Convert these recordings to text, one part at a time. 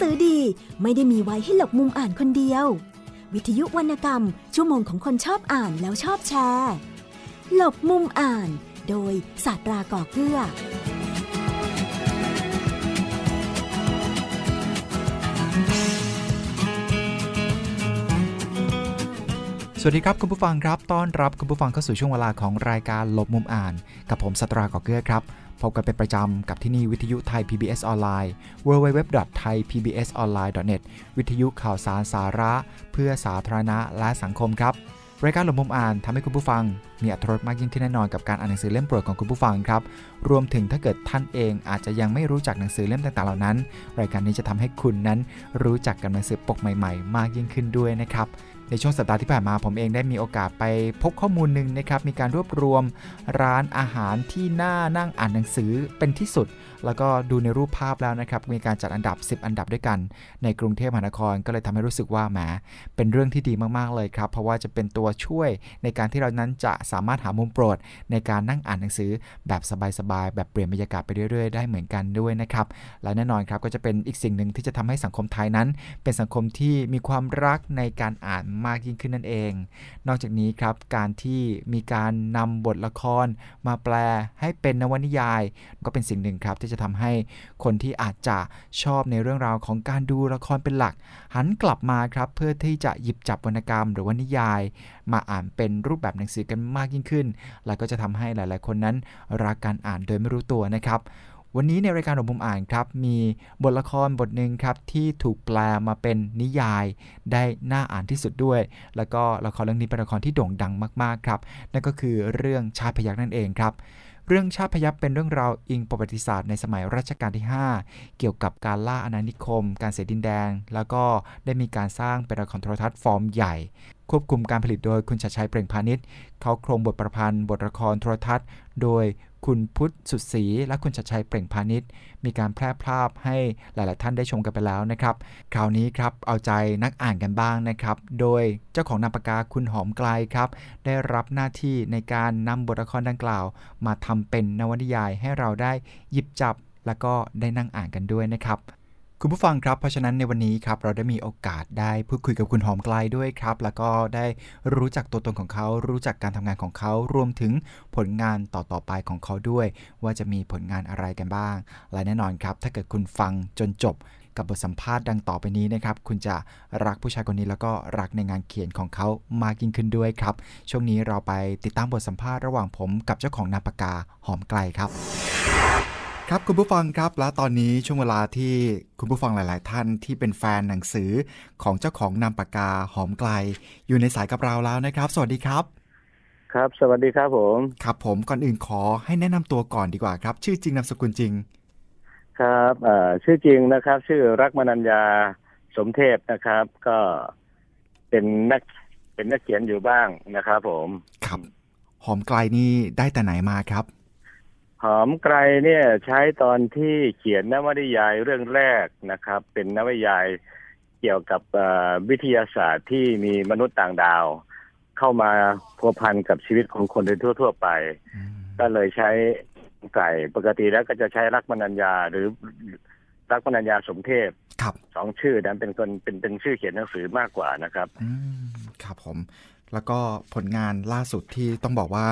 สือดีไม่ได้มีไว้ให้หลบมุมอ่านคนเดียว วิทยุวรรณกรรม ชั่วโมงของคนชอบอ่านแล้วชอบแชร์ หลบมุมอ่าน โดยศาสตราก่อเกื้อสวัสดีครับ คุณผู้ฟังครับ ต้อนรับคุณผู้ฟังเข้าสู่ช่วงเวลาของรายการหลบมุมอ่าน กับผมสตราก่อเกื้อครับ พบกันเป็นประจำกับที่นี่วิทยุไทย PBS ออนไลน์ www.thaipbsonline.net วิทยุข่าวสารสาระ เพื่อสาธารณะและสังคมครับ รายการหลบมุมอ่านทำให้คุณผู้ฟัง มีอรรถรสมากยิ่งขึ้นแน่นอนกับการอ่านหนังสือเล่มโปรดของคุณผู้ฟังครับ รวมถึงถ้าเกิดท่านเองอาจจะยังไม่รู้จักหนังสือเล่มต่างๆเหล่านั้น รายการนี้จะทำให้คุณนั้นรู้จักกับหนังสือปกใหม่ ๆ มากยิ่งขึ้นด้วยนะครับ ในช่วงสัปดาห์ที่ผ่านมาผมเองได้มีโอกาสไปพบข้อมูลหนึ่งนะครับมีการรวบรวมร้านอาหารที่น่านั่งอ่านหนังสือเป็นที่สุด แล้วก็ดูในรูปภาพแล้วนะครับมีการจัดอันดับ 10 อันดับด้วยกัน ในกรุงเทพมหานครก็เลยทำให้รู้สึกว่าแหมเป็นเรื่องที่ดีมากๆเลยครับ เพราะว่าจะเป็นตัวช่วยในการที่เรานั้นจะสามารถหามุมโปรด ในการนั่งอ่านหนังสือแบบสบายๆแบบเปลี่ยนบรรยากาศไปเรื่อยๆ ได้เหมือนกันด้วยนะครับและแน่นอนครับก็จะเป็นอีกสิ่งหนึ่งที่จะทำให้สังคมไทยนั้น เป็นสังคมที่มีความรักในการอ่านมากยิ่งขึ้นนั่นเอง นอกจากนี้ครับการที่มีการนำบทละครมาแปลให้เป็นนวนิยาย ก็เป็นสิ่งหนึ่งครับที่จะทำให้คนที่อาจจะชอบในเรื่องราวของการดูละครเป็นหลัก หันกลับมาครับเพื่อที่จะหยิบจับวรรณกรรม หรือว่านิยาย มาอ่านเป็นรูปแบบหนังสือกันมากยิ่งขึ้น แล้วก็จะทำให้หลายๆ คนนั้นรักการอ่านโดยไม่รู้ตัวนะครับวันนี้ในรายการของผมอ่านครับ มีบทละครบทหนึ่งครับ ที่ถูกแปลมาเป็นนิยาย ได้น่าอ่านที่สุดด้วย แล้วก็ละครเรื่องนี้เป็นละครที่โด่งดังมากๆครับ นั่นก็คือเรื่องชาติพยักนั่นเองครับ เรื่องชาติพยับเป็นเรื่องราวอิงประวัติศาสตร์ในสมัยรัชกาลที่ 5 เกี่ยวกับการล่าอาณานิคม การเสียดินแดง แล้วก็ได้มีการสร้างเป็นละครโทรทัศน์ฟอร์มใหญ่ ควบคุมการผลิตโดยคุณชัดชัยเปล่งพาณิชย์ เขาโครงบทประพันธ์ บทละครโทรทัศน์ โดย คุณพุทธสุดศรีและคุณชัดชัยเปล่งพาณิชย์ มีการแพร่ภาพให้หลาย ๆ ท่านได้ชมกันไปแล้วนะครับ คราวนี้ครับเอาใจนักอ่านกันบ้างนะครับ โดยเจ้าของนามปากกาคุณหอมไกลครับ ได้รับหน้าที่ในการนำบทละครดังกล่าว มาทำเป็นนวนิยายให้เราได้หยิบจับ แล้วก็ได้นั่งอ่านกันด้วยนะครับ คุณผู้ฟังครับ เพราะฉะนั้นในวันนี้ครับเราได้มีโอกาสได้พูดคุยกับคุณหอมไกลด้วยครับ แล้วก็ได้รู้จักตัวตนของเขา รู้จักการทำงานของเขา รวมถึงผลงานต่อๆไปของเขาด้วย ว่าจะมีผลงานอะไรกันบ้าง และแน่นอนครับ ถ้าเกิดคุณฟังจนจบกับบทสัมภาษณ์ดังต่อไปนี้นะครับ คุณจะรักผู้ชายคนนี้แล้วก็รักในงานเขียนของเขามากยิ่งขึ้นด้วยครับ ช่วงนี้เราไปติดตามบทสัมภาษณ์ระหว่างผมกับเจ้าของนาปากาหอมไกลครับ ครับคุณผู้ฟังครับและตอนนี้ช่วงเวลาที่คุณผู้ฟังหลาย ๆ ท่านที่เป็นแฟนหนังสือของเจ้าของนามปากกาหอมไกล อยู่ในสายกับเราแล้วนะครับ สวัสดีครับ ครับ สวัสดีครับผม ครับผมก่อนอื่นขอให้แนะนำตัวก่อนดีกว่าครับ ชื่อจริงนามสกุลจริง ครับเอ่อชื่อจริงนะครับ ชื่อรักมนัญญาสมเทพนะครับ ก็เป็นนักเป็นนักเขียนอยู่บ้างนะครับผมครับหอมไกลนี่ได้แต่ไหนมาครับ หอมไกลเนี่ยใช้ตอนที่เขียนนวนิยายเรื่องแรกนะครับ เป็นนวนิยายเกี่ยวกับเอ่อวิทยาศาสตร์ที่มีมนุษย์ต่างดาว เข้ามาพัวพันกับชีวิตของคนโดยทั่ว ๆ ไป ก็เลยใช้ไก่ปกติแล้วก็จะใช้รักมนัญญาหรือรักมนัญญาสมเทพครับสองชื่อนั้นเป็นคนเป็นเป็นชื่อเขียนหนังสือมากกว่านะครับอืมครับผม แล้วก็ผลงานล่าสุดที่ต้องบอกว่า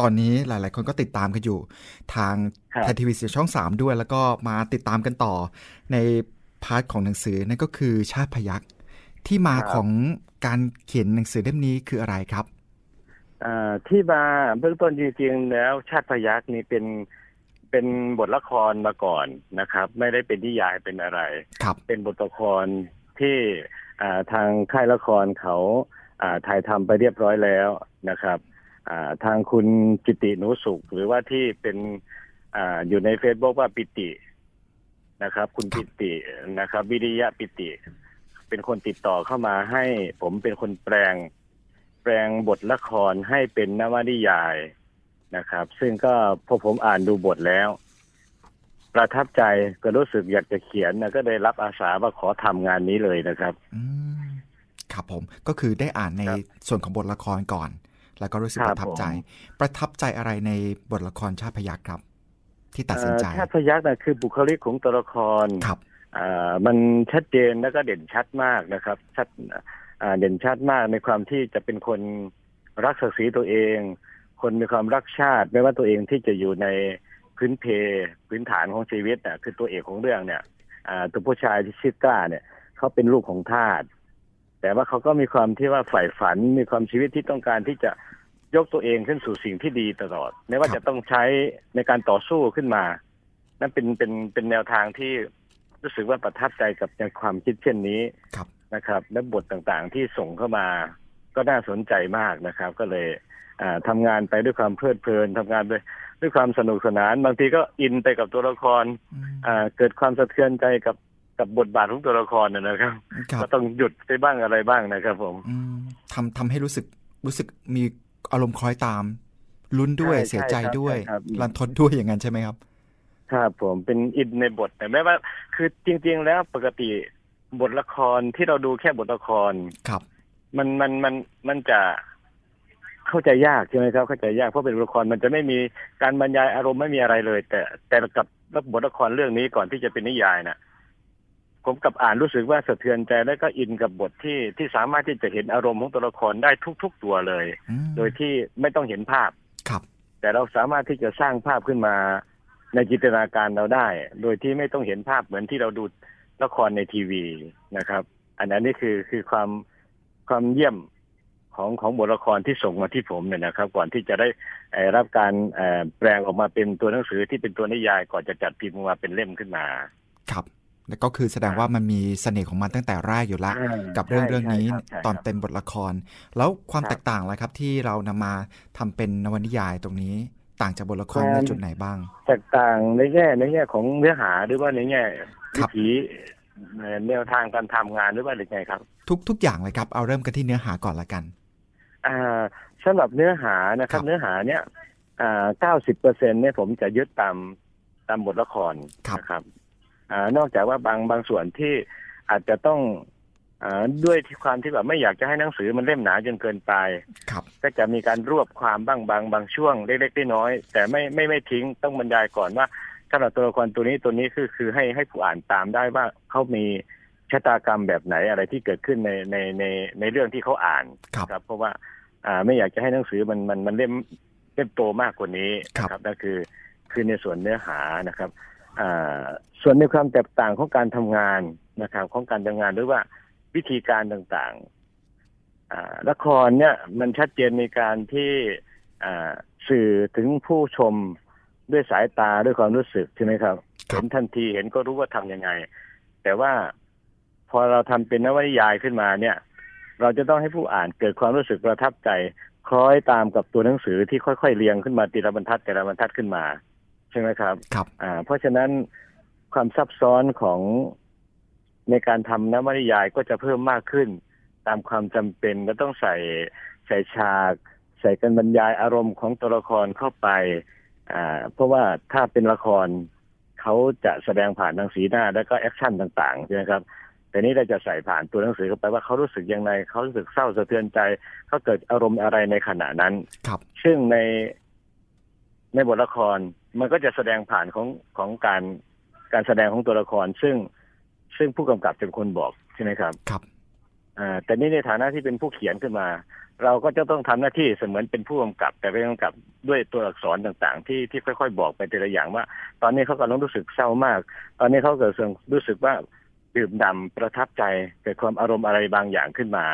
ตอนนี้หลาย ๆ คนก็ติดตามกันอยู่ ทางครับไทยทีวีช่อง 3 ด้วย แล้วก็มาติดตามกันต่อใน part ของหนังสือนั่นก็คือชาติพยัคฆ์ที่มาของการเขียนหนังสือเล่มนี้คืออะไรครับอ่าที่มาเบื้องต้นจริง ๆ แล้วชาติพยัคฆ์นี่เป็นเป็นบทละครมาก่อนนะครับ ไม่ได้เป็นนิยายเป็นอะไรครับเป็นบทละครที่อ่าทางค่ายละครเขาอ่าถ่ายทำไปเรียบร้อยแล้วนะครับอ่า ทางคุณจิติหนูสุข หรือว่าที่เป็นอ่าอยู่ใน Facebook ว่าปิตินะครับ คุณปิตินะครับ วิริยะปิติ เป็นคนติดต่อเข้ามาให้ ผมเป็นคนแปลง แปลงบทละครให้เป็นนวนิยายนะครับ ซึ่งก็พอผมอ่านดูบทแล้ว ประทับใจก็รู้สึกอยากจะเขียนนะก็ได้รับอาสาว่าขอทำงานนี้เลยนะครับอืมครับผมก็คือได้อ่านในครับส่วนของบทละครก่อน แล้วก็รู้สึกคปรับระทับใจผมประทับใจอะไรในบทละครชาติพยักษ์ครับ ที่ตัดสินใจเอ่อชาติพยักษ์นะคือบุคลิกของตัวละครครับอ่ามันชัดเจนแล้วก็เด่นชัดมากนะครับ ชัดอ่าเด่นชัดมากในความที่จะเป็นคนรักศักดิ์ศรีตัวเอง คนมีความรักชาติ ไม่ว่าตัวเองที่จะอยู่ในพื้นเพพื้นฐานของชีวิตน่ะคือตัวเอกของเรื่องเนี่ยอ่าตัวผู้ชายที่ชื่อกล้าเนี่ยเขาเป็นลูกของทาส แต่ว่าเขาก็มีความที่ว่าใฝ่ฝันมีความชีวิตที่ต้องการที่จะยกตัวเองขึ้นสู่สิ่งที่ดีตลอด ไม่ว่าจะต้องใช้ในการต่อสู้ขึ้นมา นั่นเป็นเป็นเป็นแนวทางที่รู้สึกว่าประทับใจกับในความคิดเช่นนี้ครับนะครับ และบทต่างๆที่ส่งเข้ามา ก็น่าสนใจมากนะครับ ก็เลยอ่าทำงานไปด้วยความเพลิดเพลินทำงานด้วยด้วยความสนุกสนาน บางทีก็อินไปกับตัวละครอืมอ่าเกิดความสะเทือนใจกับ กับบทบาทของตัวละครนะนะครับครับก็ต้องหยุดไปบ้างอะไรบ้างนะครับ ผมอืมทำทำให้รู้สึกรู้สึกมีอารมณ์คล้อยตามลุ้นด้วยใช่เสียใจใช่ครับด้วยใช่ครับรันทดด้วยอย่างนั้นใช่ไหมครับครับผมเป็นอินในบทแต่แม้ว่า คือจริง ๆ แล้วปกติบทละครที่เราดูแค่บทละครครับ มันมันมันมันจะเข้าใจยากใช่ไหมครับเข้าใจยากเพราะเป็นบทละครมันจะไม่มีการบรรยายอารมณ์ไม่มีอะไรเลย แต่แต่กับบทละครเรื่องนี้ก่อนที่จะเป็นนิยายน่ะ ผมกับอ่านรู้สึกว่าสะเทือนใจและก็อินกับบทที่ที่สามารถที่จะเห็นอารมณ์ของตัวละครได้ทุก ๆ ตัวเลยอืมโดยที่ไม่ต้องเห็นภาพครับ แต่เราสามารถที่จะสร้างภาพขึ้นมาในจินตนาการเราได้ โดยที่ไม่ต้องเห็นภาพเหมือนที่เราดูละครในทีวีนะครับ อันนั้นนี่คือคือความความเยี่ยมของของบทละครที่ส่งมาที่ผมเนี่ยนะครับ ก่อนที่จะได้เอ่อรับการเอ่อแปลงออกมาเป็นตัวหนังสือที่เป็นตัวนิยายก่อนจะจัดพิมพ์ออกมาเป็นเล่มขึ้นมา ครับแล้ว ก็คือแสดงว่ามันมีเสน่ห์ของมันตั้งแต่แรกอยู่ละอ่ากับเรื่องใช่เรื่องนี้ใช่ครับใช่ครับตอนเป็นบทละคร แล้วความครับแตกต่างล่ะครับที่เรานำมาทำเป็นนวนิยายตรงนี้ ต่างจากบทละครความในจุดไหนบ้าง แตกต่างในแง่ในแง่ของเนื้อหาหรือว่าในแง่ครัวิบถีเอ่อแนวทางการทำงานหรือว่าหรือไงครับ ทุกทุกอย่างเลยครับเอาเริ่มกันที่เนื้อหาก่อนละกันอ่าสำหรับเนื้อหานะครัครับบเนื้อหาเนี่ยอ่าเก้าสิบเปอร์เซ็นเนี่ยผมจะยึดตามตามบทละครครับนะครับ อ่านอกจากว่าบางบางส่วนที่อาจจะต้องอ่าด้วยที่ความที่แบบไม่อยากจะให้หนังสือมันเล่มหนาจนเกินไปครับ ก็จะมีการรวบความบ้างบางบางช่วงเล็กๆน้อยๆแต่ไม่ไม่ไม่ทิ้งต้องบรรยายก่อนว่าสำหรับตัวละครตัวนี้ตัวนี้คือคือให้ให้ผู้อ่านตามได้ว่าเขามีชะตากรรมแบบไหนอะไรที่เกิดขึ้นในในในในเรื่องที่เขาอ่านครับครับเพราะว่าอ่าไม่อยากจะให้หนังสือมันมันมันเล่มเล่มโตมากกว่านี้ครับนะครับนั่นคือคือในส่วนเนื้อหานะครับอ่า ส่วนในความแตกต่างของการทำงานนะครับของการทำงานหรือว่าวิธีการต่างๆอ่าละครเนี่ยมันชัดเจนในการที่อ่าสื่อถึงผู้ชมด้วยสายตาด้วยความรู้สึกใช่ไหมครับครับเห็นทันทีเห็นก็รู้ว่าทำยังไง แต่ว่าพอเราทำเป็นนวนิยายขึ้นมาเนี่ย เราจะต้องให้ผู้อ่านเกิดความรู้สึกประทับใจ คล้อยตามกับตัวหนังสือที่ค่อยๆเรียงขึ้นมาทีละบรรทัดแต่ละบรรทัดขึ้นมา ใช่ไหมครับครับอ่าเพราะฉะนั้นความซับซ้อนของในการทำนวนิยายก็จะเพิ่มมากขึ้น ตามความจำเป็นและต้องใส่ใส่ฉาก ใส่การบรรยายอารมณ์ของตัวละครเข้าไปอ่าเพราะว่าถ้าเป็นละครเขาจะแสดงผ่านทางสีหน้า แล้วก็ action ต่างๆใช่ไหมครับแต่นี้เราจะใส่ผ่านตัวหนังสือเข้าไปว่าเขารู้สึกยังไงเขารู้สึกเศร้าสะเทือนใจเขาเกิดอารมณ์อะไรในขณะนั้น ครับ ซึ่งในในบทละคร มันก็จะแสดงผ่านของของการการแสดงของตัวละคร ซึ่งซึ่งผู้กำกับจะเป็นคนบอกใช่ไหมครับครับอ่าแต่นี่ในฐานะที่เป็นผู้เขียนขึ้นมา เราก็จะต้องทำหน้าที่เสมือนเป็นผู้กำกับ แต่เป็นกำกับด้วยตัวอักษรต่างๆ ที่ที่ค่อยๆ บอกไปแต่ละอย่างว่า ตอนนี้เขากำลังรู้สึกเศร้ามาก ตอนนี้เขาเกิดรู้สึกว่าดื่มด่ำประทับใจเกิดความอารมณ์อะไรบางอย่างขึ้นมา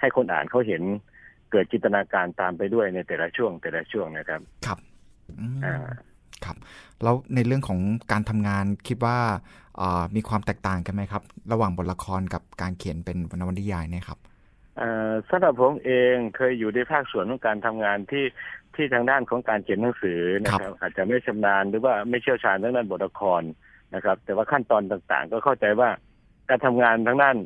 ให้คนอ่านเขาเห็น เกิดจินตนาการตามไปด้วยในแต่ละช่วงแต่ละช่วงนะครับ ครับอืมอ่า ครับแล้วในเรื่องของการทำงานคิดว่าอ่ามีความแตกต่างกันไหมครับ ระหว่างบทละครกับการเขียนเป็นนวนิยายเนี่ยครับเอ่อสำหรับผมเองเคยอยู่ในภาคส่วนของการทำงานที่ที่ทางด้านของการเขียนหนังสือนะครับ อาจจะไม่ชำนาญหรือว่าไม่เชี่ยวชาญทางด้านบทละครนะครับ แต่ว่าขั้นตอนต่างๆ ก็เข้าใจว่าการทำงานทางด้าน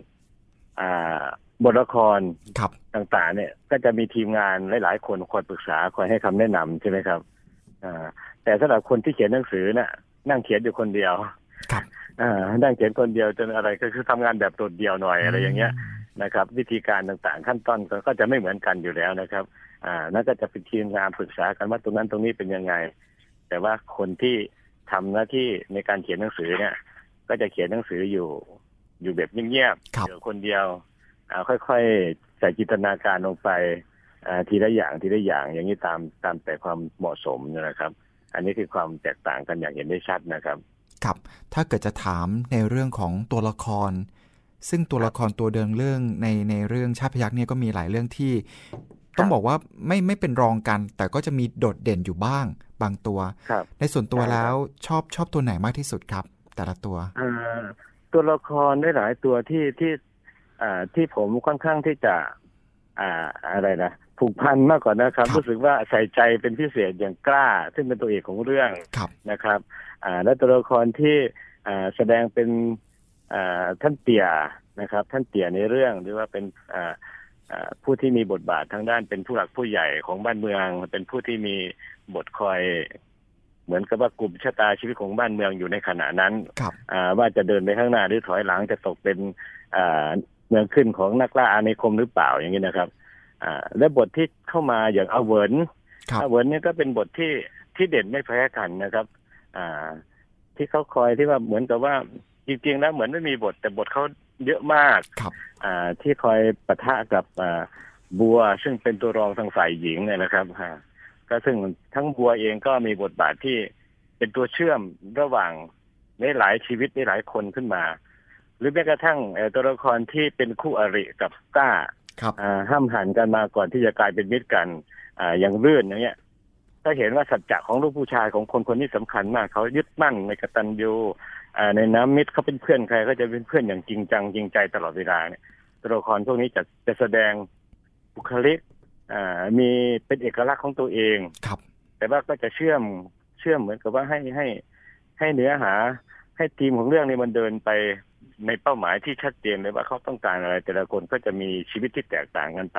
อ่าบทละครครับต่างๆ เนี่ย ก็จะมีทีมงานหลายๆ คนคอยปรึกษาคอยให้คำแนะนำใช่ไหมครับอ่า แต่สำหรับคนที่เขียนหนังสือน่ะ นั่งเขียนอยู่คนเดียว ครับอ่านั่งเขียนคนเดียวจนอะไรก็คือทำงานแบบโดดเดี่ยวหน่อยอะไรอย่างเงี้ยนะครับ วิธีการต่างๆ ขั้นตอนก็จะไม่เหมือนกันอยู่แล้วนะครับ อ่านั่นก็จะเป็นทีมงานปรึกษากันว่าตรงนั้นตรงนี้เป็นยังไง แต่ว่าคนที่ทำหน้าที่ในการเขียนหนังสือเนี่ย ก็จะเขียนหนังสืออยู่ อยู่แบบเงียบครับๆอยู่คนเดียวอ่าค่อยๆใส่จินตนาการลงไปอ่าทีละอย่างทีละอย่างอย่างนี้ตามตามแต่ความเหมาะสมนะครับ อันนี้คือความแตกต่างกันอย่างเห็นได้ชัดนะครับครับถ้าเกิดจะถามในเรื่องของตัวละคร ซึ่งตัวละครตัวเดิมเรื่องในในเรื่องชาติพยักษ์เนี่ยก็มีหลายเรื่องที่ ต้องบอกว่าไม่ไม่เป็นรองกัน แต่ก็จะมีโดดเด่นอยู่บ้าง บางตัวครับในส่วนตัวใช่ครับแล้วชอบชอบตัวไหนมากที่สุดครับ แต่ละตัวอ่าตัวละครได้หลายตัวที่ที่อ่าที่ผมค่อนข้างที่จะ อ่าอะไรนะ ผูกพันมากกว่านะครับครับ รู้สึกว่าใส่ใจเป็นพิเศษอย่างกล้า ซึ่งเป็นตัวเอกของเรื่องครับนะครับอ่าและตัวละครที่อ่าแสดงเป็นอ่าท่านเตี่ยนะครับ ท่านเตี่ยในเรื่องหรือว่าเป็นอ่าอ่าผู้ที่มีบทบาททางด้านเป็นผู้หลักผู้ใหญ่ของบ้านเมือง เป็นผู้ที่มีบทคอย เหมือนกับว่ากลุ่มชะตาชีวิตของบ้านเมืองอยู่ในขณะนั้นครับอ่าว่าจะเดินไปข้างหน้าหรือถอยหลังจะตกเป็นอ่าเมืองขึ้นของนักล่าอาณานิคมหรือเปล่าอย่างนี้นะครับอ่า และบทที่เข้ามาอย่างอาเวิร์นครับอาเวิร์นเนี่ยก็เป็นบทที่ที่เด่นไม่แพ้กันนะครับอ่าที่เขาคอยที่ว่าเหมือนกับว่าจริงๆแล้วเหมือนไม่มีบทแต่บทเขาเยอะมากครับอ่าที่คอยปะทะกับอ่าบัวซึ่งเป็นตัวรองทางฝ่ายหญิงเนี่ยนะครับฮะก็ซึ่งทั้งบัวเองก็มีบทบาทที่เป็นตัวเชื่อมระหว่างได้หลายชีวิตได้หลายคนขึ้นมา หรือแม้กระทั่งเอ่อตัวละครที่เป็นคู่อริกับก้า ครับอ่าห้ามหันกันมาก่อนที่จะกลายเป็นมิตรกันอ่าอย่างเรื่อนอย่างเงี้ยก็เห็นว่าสัจจะของลูกผู้ชายของคนคนนี้สำคัญมากเขายึดมั่นในกตัญญูอ่าในน้ำมิตรเขาเป็นเพื่อนใครก็จะเป็นเพื่อนอย่างจริงจังจริงใจตลอดเวลาเนี่ยตัวละครพวกนี้จะจะแสดงบุคลิกอ่ามีเป็นเอกลักษณ์ของตัวเองครับ แต่ว่าก็จะเชื่อมเชื่อมเหมือนกับว่าให้ให้ให้เนื้อหาให้ทีมของเรื่องนี้มันเดินไป ในเป้าหมายที่ชัดเจนเลยว่าเขาต้องการอะไร แต่ละคนก็จะมีชีวิตที่แตกต่างกันไป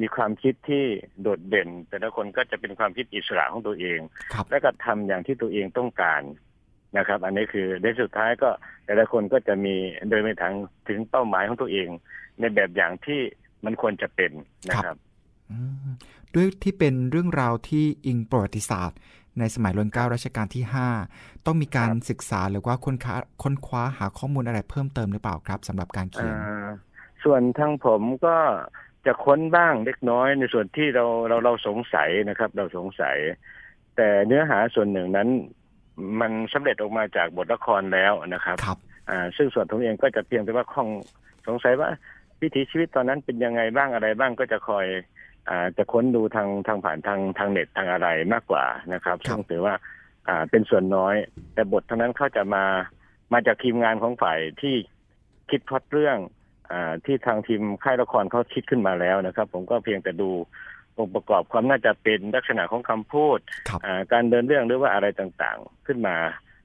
มีความคิดที่โดดเด่น แต่ละคนก็จะเป็นความคิดอิสระของตัวเองครับและก็ทำอย่างที่ตัวเองต้องการนะครับ อันนี้คือในสุดท้ายก็แต่ละคนก็จะมีเดินไปทางถึงเป้าหมายของตัวเอง ในแบบอย่างที่มันควรจะเป็นนะครับอืมด้วยที่เป็นเรื่องราวที่อิงประวัติศาสตร์ ในสมัยรัชกาลรัชกาลที่ 5 ต้องมีการครับศึกษาหรือว่าค้นคว้าค้นคว้าหาข้อมูลอะไรเพิ่มเติมหรือเปล่าครับสำหรับการเขียนอ่าส่วนทางผมก็จะค้นบ้างเล็กน้อยในส่วนที่เราเราเราสงสัยนะครับ เราสงสัย แต่เนื้อหาส่วนหนึ่งนั้น มันสำเร็จออกมาจากบทละครแล้วนะครับครับอ่าซึ่งส่วนผมเองก็จะเพียงแต่ว่าข้องสงสัยว่าวิถีชีวิตตอนนั้นเป็นยังไงบ้างอะไรบ้างก็จะคอยอ่า จะค้นดูทางทางผ่านทางทางเน็ตทางอะไรมากกว่านะครับครับซึ่งถือว่าอ่าเป็นส่วนน้อย แต่บททั้งนั้นเขาจะมามาจากทีมงานของฝ่ายที่คิดพล็อดเรื่องอ่าที่ทางทีมค่ายละครเขาคิดขึ้นมาแล้วนะครับ ผมก็เพียงแต่ดูองค์ประกอบความน่าจะเป็นลักษณะของคำพูดครับอ่าการเดินเรื่องหรือว่าอะไรต่างๆ ขึ้นมา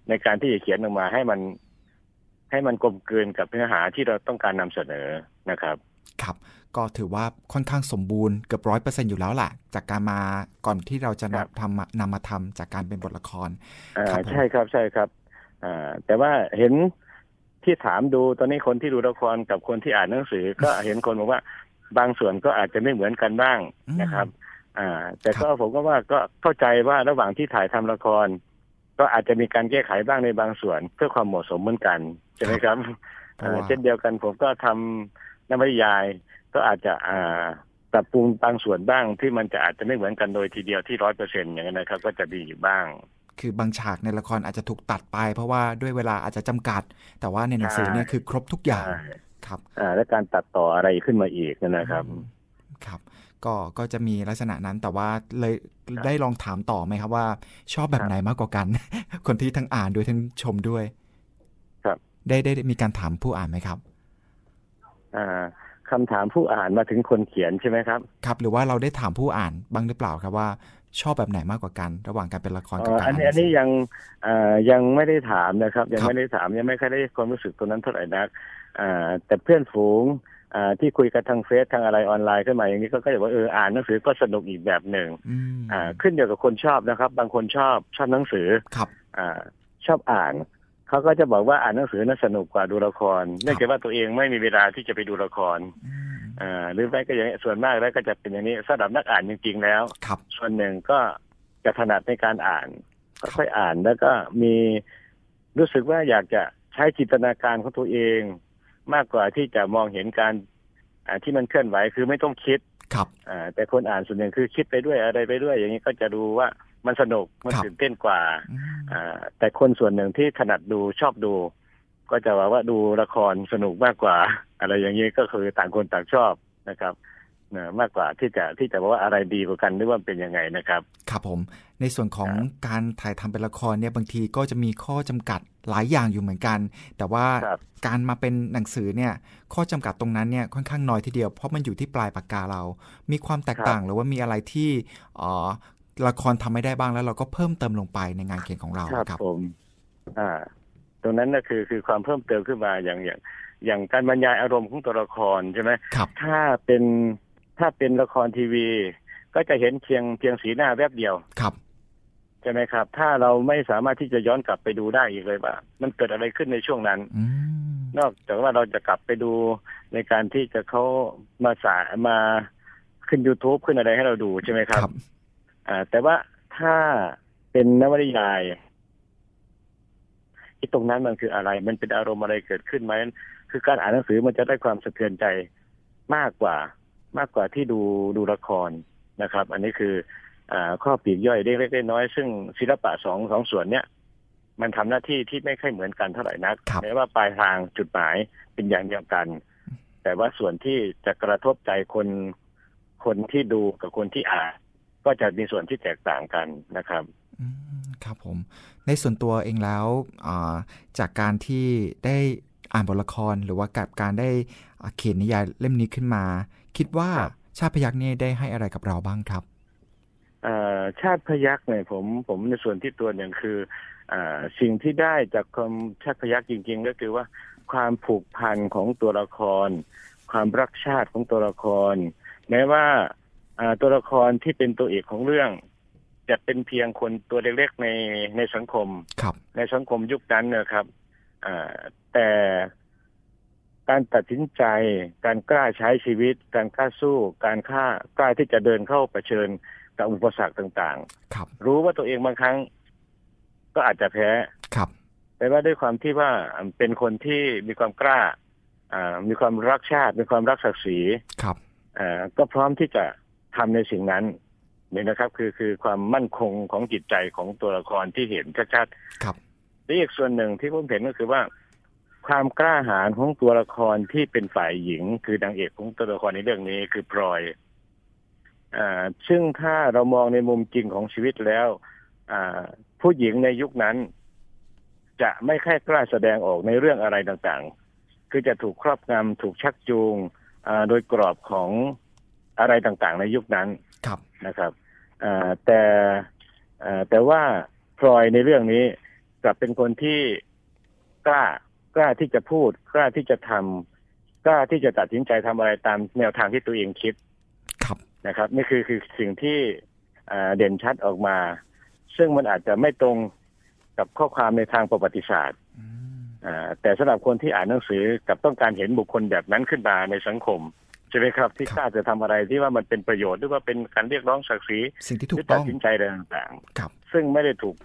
ในการที่จะเขียนออกมาให้มัน ให้มันกลมกลืนกับเนื้อหาที่เราต้องการนำเสนอนะครับ ครับ ก็ถือว่าค่อนข้างสมบูรณ์เกือบร้อยเปอร์เซ็นอยู่แล้วแหละจากการมาก่อนที่เราจะครับนำทำมานำมาทำจากการเป็นบทละครอ่าครับผมใช่ครับใช่ครับอ่าแต่ว่าเห็นที่ถามดูตอนนี้คนที่ดูละครกับคนที่อ่านหนังสือ ก็เห็นคนบอกว่าบางส่วนก็อาจจะไม่เหมือนกันบ้างอืมนะครับ อ่า แต่ก็ครับผมก็ว่าก็เข้าใจว่าระหว่างที่ถ่ายทำละคร ก็อาจจะมีการแก้ไขบ้างในบางส่วน เพื่อความเหมาะสมเหมือนกันใช่ไหมครับเพราะว่าอ่าเช่นเดียวกันผมก็ทำ นวนิยาย ก็อาจจะอ่าปรับปรุงบางส่วนบ้างที่มันจะอาจจะไม่เหมือนกันโดยทีเดียวที่ร้อยเปอร์เซ็นต์อย่างนั้นนะครับ ก็จะมีอยู่บ้าง คือบางฉากในละครอาจจะถูกตัดไป เพราะว่าด้วยเวลาอาจจะจำกัด แต่ว่าในหนังสือเนี่ยใช่คือครบทุกอย่างใช่ครับอ่าและการตัดต่ออะไรขึ้นมาอีกนะครับอืมครับ ก็ก็จะมีลักษณะนั้นแต่ว่าเลยได้ลองถามต่อไหมครับว่า ชอบแบครับบไหนมากกว่ากัน คนที่ทั้งอ่านด้วยทั้งชมด้วย ครับ ได้ได้ได้มีการถามผู้อ่านไหมครับ อ่าคำถามผู้อ่านมาถึงคนเขียนใช่ไหมครับ ครับ หรือว่าเราได้ถามผู้อ่านบ้างหรือเปล่าครับว่าชอบแบบไหนมากกว่ากัน ระหว่างการเป็นละครอ๋กับอการอันอ่านหนี้นัอังนสืนี้อยังอ่ายังไม่ได้ถามนะครับ ยังครับไม่ได้ถามยังไม่ค่อยได้ความรู้สึกตรงนั้นเท่าไหร่นักอ่าแต่เพื่อนฝูงอ่าที่คุยกันทางเฟซทางอะไรออนไลน์ขึ้นมาอย่างนี้ก็ก็จะว่าเอออ่านหนังสือก็สนุกอีกแบบหนึ่งอืมอ่าขึ้นอยู่กับคนชอบนะครับ บางคนชอบชอบหนังสือครับอ่าชอบอ่าน เขาก็จะบอกว่าอ่านหนังสือน่าสนุกกว่าดูละคร เนื่องจากว่าตัวเองไม่มีเวลาที่จะไปดูละครอืมอ่าหรือไม่ก็อย่างนี้ส่วนมากแล้วก็จะเป็นอย่างนี้สำหรับนักอ่านจริง ๆ แล้วครับส่วนหนึ่งก็จะถนัดในการอ่านค่อยๆอ่านแล้วก็มีรู้สึกว่าอยากจะใช้จินตนาการของตัวเอง มากกว่าที่จะมองเห็นการที่มันเคลื่อนไหวคือไม่ต้องคิดครับแต่คนอ่านส่วนหนึ่งคือคิดไปด้วยอะไรไปด้วย อย่างนี้ก็จะดูว่า มันสนุกมันตื่นเต้นกว่าแต่คนส่วนหนึ่งที่ถนัดดูชอบดู ก็จะว่าว่าดูละครสนุกมากกว่า อะไรอย่างนี้ก็คือต่างคนต่างชอบนะครับมากกว่าที่จะที่จะบอกว่าอะไรดีกว่ากันหรือว่าเป็นยังไงนะครับ ครับผม ในส่วนของการถ่ายทำเป็นละครเนี่ยบางทีก็จะมีข้อจำกัดหลายอย่างอยู่เหมือนกัน แต่ว่าการมาเป็นหนังสือเนี่ย ข้อจำกัดตรงนั้นเนี่ยค่อนข้างน้อยทีเดียวเพราะมันอยู่ที่ปลายปากกาเรา มีความแตกต่างหรือว่ามีอะไรที่ ละครทำไม่ได้บ้างแล้วเราก็เพิ่มเติมลงไปในงานเขียนของเราครับผมอ่า ตรงนั้นก็คือคือความเพิ่มเติมขึ้นมาอย่างอย่าง อย่างการบรรยายอารมณ์ของตัวละครใช่ไหมครับถ้าเป็นถ้าเป็นละครทีวี ก็จะเห็นเพียงเพียงสีหน้าแวบเดียวครับใช่ไหมครับ ถ้าเราไม่สามารถที่จะย้อนกลับไปดูได้อีกเลยว่า มันเกิดอะไรขึ้นในช่วงนั้นนอกจากว่าเราจะกลับไปดูในการที่จะเขามาสามาขึ้น youtube ขึ้นอะไรให้เราดูใช่ไหมครับรบ อ่า แต่ว่าถ้าเป็นนวนิยายที่ตรงนั้นมันคืออะไร มันเป็นอารมณ์อะไรเกิดขึ้นไหมคือการอ่านหนังสือมันจะได้ความสะเทือนใจมากกว่า มากกว่าที่ดูดูละครนะครับ อันนี้คืออข้อปีกย่อยเล็กๆน้อยซึ่งศิลปะสองสองส่วนเนี้ยมันทำหน้าที่ที่ไม่ค่อยเหมือนกันเท่าไหร่นักแม้ว่าปลายทางจุดหมายเป็นอย่างเดียวกัน แต่ว่าส่วนที่จะกระทบใจคนคนที่ดูกับคนที่อ่าน ก็จะมีส่วนที่แตกต่างกันนะครับครับผม ในส่วนตัวเองแล้วจากการที่ได้อ่านบทละครหรือว่ากับการได้เขียนนิยายเล่มนี้ขึ้นมา คิดว่าชาติพยักนี่ได้ให้อะไรกับเราบ้างครับชาติพยักเนี่ยผมผมในส่วนที่ตัวอย่างคืออสิ่งที่ได้จากคำชาติพยักจริง ๆ ก็คือว่าความผูกพันของตัวละคร ความรักชาติของตัวละคร แม้ว่า ตัวละครที่เป็นตัวเอกของเรื่อง จะเป็นเพียงคนตัวเล็กๆในในสังคมคในสังคมยุคนั้นนะครับแต่การตัดสินใจ การกล้าใช้ชีวิต การกล้าสู้ การค่ากล้าที่จะเดินเข้าเผชิญกับอุปสรรคต่างๆ ครับ รู้ว่าตัวเองบางครั้ง ก็อาจจะแพ้ครับ แต่ว่าด้วยความที่ว่าเป็นคนที่มีความกล้า อ่า มีความรักชาติ มีความรักศักดิ์ศรี ครับอ่าก็พร้อมที่จะ ทำในสิ่งนั้นนี่นะครับ คือคือความมั่นคงของจิตใจของตัวละครที่เห็นชัดๆครับและอีกส่วนหนึ่งที่ผมเห็นก็คือว่า ความกล้าหาญของตัวละครที่เป็นฝ่ายหญิง คือนางเอกของตัวละครในเรื่องนี้คือพลอยอ่าซึ่งถ้าเรามองในมุมจริงของชีวิตแล้ว อ่า ผู้หญิงในยุคนั้น จะไม่แค่กล้าแสดงออกในเรื่องอะไรต่างๆ คือจะถูกครอบงำถูกชักจูงอ่าโดยกรอบของ อะไรต่างๆ ในยุคนั้นครับนะครับอ่าแต่อ่าแต่ว่าพลอยในเรื่องนี้กลับเป็นคนที่กล้ากล้าที่จะพูด กล้าที่จะทำกล้าที่จะตัดสินใจทำอะไรตามแนวทางที่ตัวเองคิดครับนะครับ นี่คือคือสิ่งที่เด่นชัดออกมา ซึ่งมันอาจจะไม่ตรงกับข้อความในทางประวัติศาสตร์แต่สำหรับคนที่อ่านหนังสือกับต้องการเห็นบุคคลแบบนั้นขึ้นมาในสังคมใช่ไหมครับที่กล้าจะทำอะไรที่ว่ามันเป็นประโยชน์หรือว่าเป็นการเรียกร้องศักดิ์ศรีสิ่งที่ถูกต้องตัดสินใจอะไรต่างๆซึ่งไม่ได้ถูก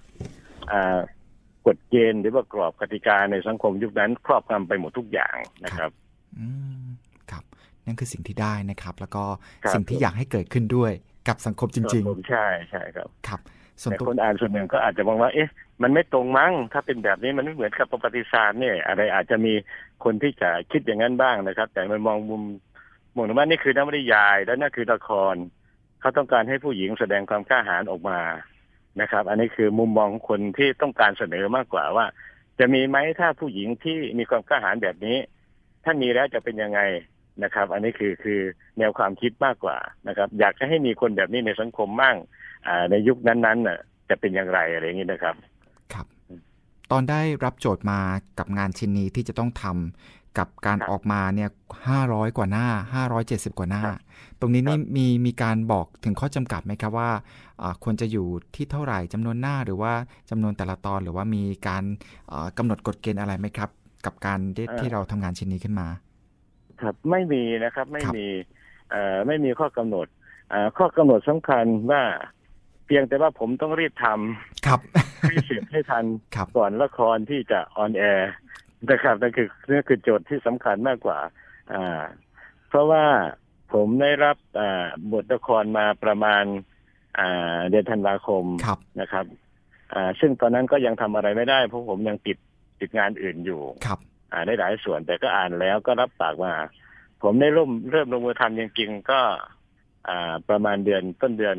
กฎเกณฑ์หรือว่ากรอบกติกาในสังคมยุคนั้น ครอบงำไปหมดทุกอย่างนะครับอืมครับ นั่นคือสิ่งที่ได้นะครับ แล้วก็สิ่งที่อยากให้เกิดขึ้นด้วยกับสังคมจริง ๆ ใช่ใช่ครับครับแต่คนอ่านส่วนหนึ่งก็อาจจะมองว่า เอ๊ะ มันไม่ตรงมั้ง ถ้าเป็นแบบนี้มันไม่เหมือนกับประวัติศาสตร์เนี่ย อะไรอาจจะมีคนที่จะคิดอย่างนั้นบ้างนะครับ แต่มันมองมุม มองว่านี่คือนวนิยาย แล้วนั่นคือละคร เขาต้องการให้ผู้หญิงแสดงความกล้าหาญออกมานะครับ อันนี้คือมุมมองคนที่ต้องการเสนอมากกว่าว่า จะมีไหมถ้าผู้หญิงที่มีความกล้าหาญแบบนี้ ถ้ามีแล้วจะเป็นยังไงนะครับ อันนี้คือคือแนวความคิดมากกว่านะครับ อยากจะให้มีคนแบบนี้ในสังคมมั่งในยุคนั้นๆน่ะ จะเป็นอย่างไรอะไรอย่างนี้นะครับ ครับ ตอนได้รับโจทย์มากับงานชิ้นนี้ที่จะต้องทำ กับการออกมาเนี่ยห้าร้อยกว่าหน้าห้าร้อยเจ็ดสิบกว่าหน้า ตรงนี้นี่มีมีการบอกถึงข้อจำกัดไหมครับว่าควรจะอยู่ที่เท่าไหร่จำนวนหน้าหรือว่าจำนวนแต่ละตอนหรือว่ามีการกำหนดกฎเกณฑ์อะไรไหมครับ กับการที่เราทำงานชิ้นนี้ขึ้นมา ครับไม่มีนะครับไม่มีไม่มีข้อกำหนดข้อกำหนดสำคัญว่าเพียงแต่ว่าผมต้องรีบทำครับรีบเสร็จให้ทันก่อนละครที่จะ on air นะครับนั่นคือนั่นคือโจทย์ที่สำคัญมากกว่า อ่า เพราะว่าผมได้รับอ่าบทละครมาประมาณอ่าเดือนธันวาคมครับนะครับอ่าซึ่งตอนนั้นก็ยังทำอะไรไม่ได้ เพราะผมยังติดติดงานอื่นอยู่ครับอ่าได้หลายส่วนแต่ก็อ่านแล้วก็รับปากมาผมได้เริ่มเริ่มลงมือทำจริงๆก็อ่าประมาณเดือนต้นเดือน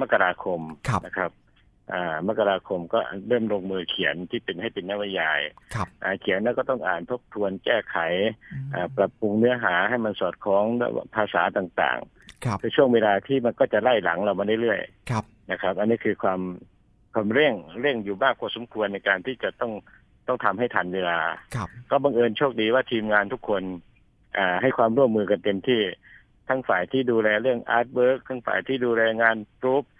มกราคมครับนะครับอ่า มกราคมก็เริ่มลงมือเขียนที่เป็นให้เป็นนวนิยายครับอ่าเขียนแล้วก็ต้องอ่านทบทวนแก้ไขอ่าปรับปรุงเนื้อหาให้มันสอดคล้องกับภาษาต่างครับๆคือช่วงเวลาที่มันก็จะไล่หลังเรามาเรื่อยๆครับนะครับ อันนี้คือความความเร่งเร่งอยู่บ้างพอสมควรในการที่จะต้องต้องทำให้ทันเวลาครับก็บังเอิญโชคดีว่าทีมงานทุกคนอ่าให้ความร่วมมือกันเต็มที่ทั้งฝ่ายที่ดูแลเรื่อง artwork ทั้งฝ่ายที่ดูแลงาน proof อ่า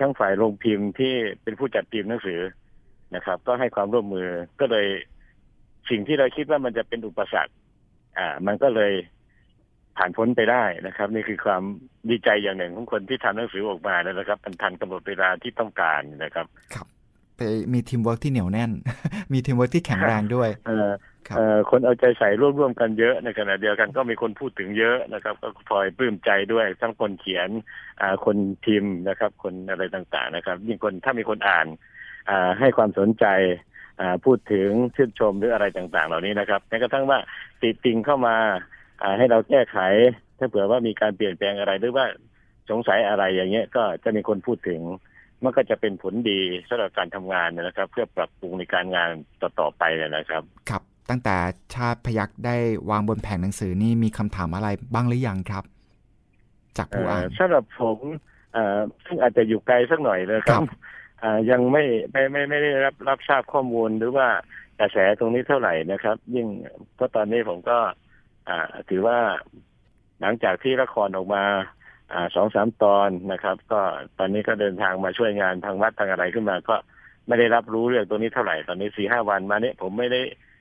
ทั้งฝ่ายโรงพิมพ์ที่เป็นผู้จัดพิมพ์หนังสือนะครับ ก็ให้ความร่วมมือก็เลยสิ่งที่เราคิดว่ามันจะเป็นอุปสรรค อ่า มันก็เลยผ่านพ้นไปได้นะครับ นี่คือความดีใจอย่างหนึ่งของคนที่ทำหนังสือออกมานะครับมันทันกำหนดเวลาที่ต้องการนะครับ ครับ ไปมีทีมเวิร์กที่เหนียวแน่น มีทีมเวิร์กที่แข็งแรงด้วย เอ่อ ครับเอ่อคนเอาใจใส่ร่วมร่วมกันเยอะในขณะเดียวกันก็มีคนพูดถึงเยอะนะครับ ก็พลอยปลื้มใจด้วยทั้งคนเขียนอ่าคนพิมพ์นะครับ คนอะไรต่างๆนะครับยิ่งคนถ้ามีคนอ่านอ่าให้ความสนใจอ่าพูดถึงชื่นชมหรืออะไรต่างๆ เหล่านี้นะครับแม้กระทั่งว่าติติงเข้ามาอ่าให้เราแก้ไข ถ้าเผื่อว่ามีการเปลี่ยนแปลงอะไรหรือว่าสงสัยอะไรอย่างเงี้ยก็จะมีคนพูดถึงมันก็จะเป็นผลดีสำหรับการทำงานนะครับ เพื่อปรับปรุงในการงานต่อๆไปนะครับ ครับ ตั้งแต่ชาติพยักได้วางบนแผงหนังสือนี่มีคำถามอะไรบ้างหรือยังครับ จากผู้อ่านเอ่อสำหรับผมเอ่อซึ่งอาจจะอยู่ไกลสักหน่อยนะคครัรับบอ่ายังไม่ไม่ไม่ไม่ได้รับรับทราบข้อมูลหรือว่ากระแสตรงนี้เท่าไหร่นะครับ ยิ่งเพราะตอนนี้ผมก็อ่าถือว่าหลังจากที่ละครออกมาอ่าสองสามตอนนะครับ ก็ตอนนี้ก็เดินทางมาช่วยงานทางวัดทางอะไรขึ้นมา ก็ไม่ได้รับรู้เรื่องตรงนี้เท่าไหร่ตอนนี้สี่ห้าวันมาเนี้ผมไม่ได้อ่า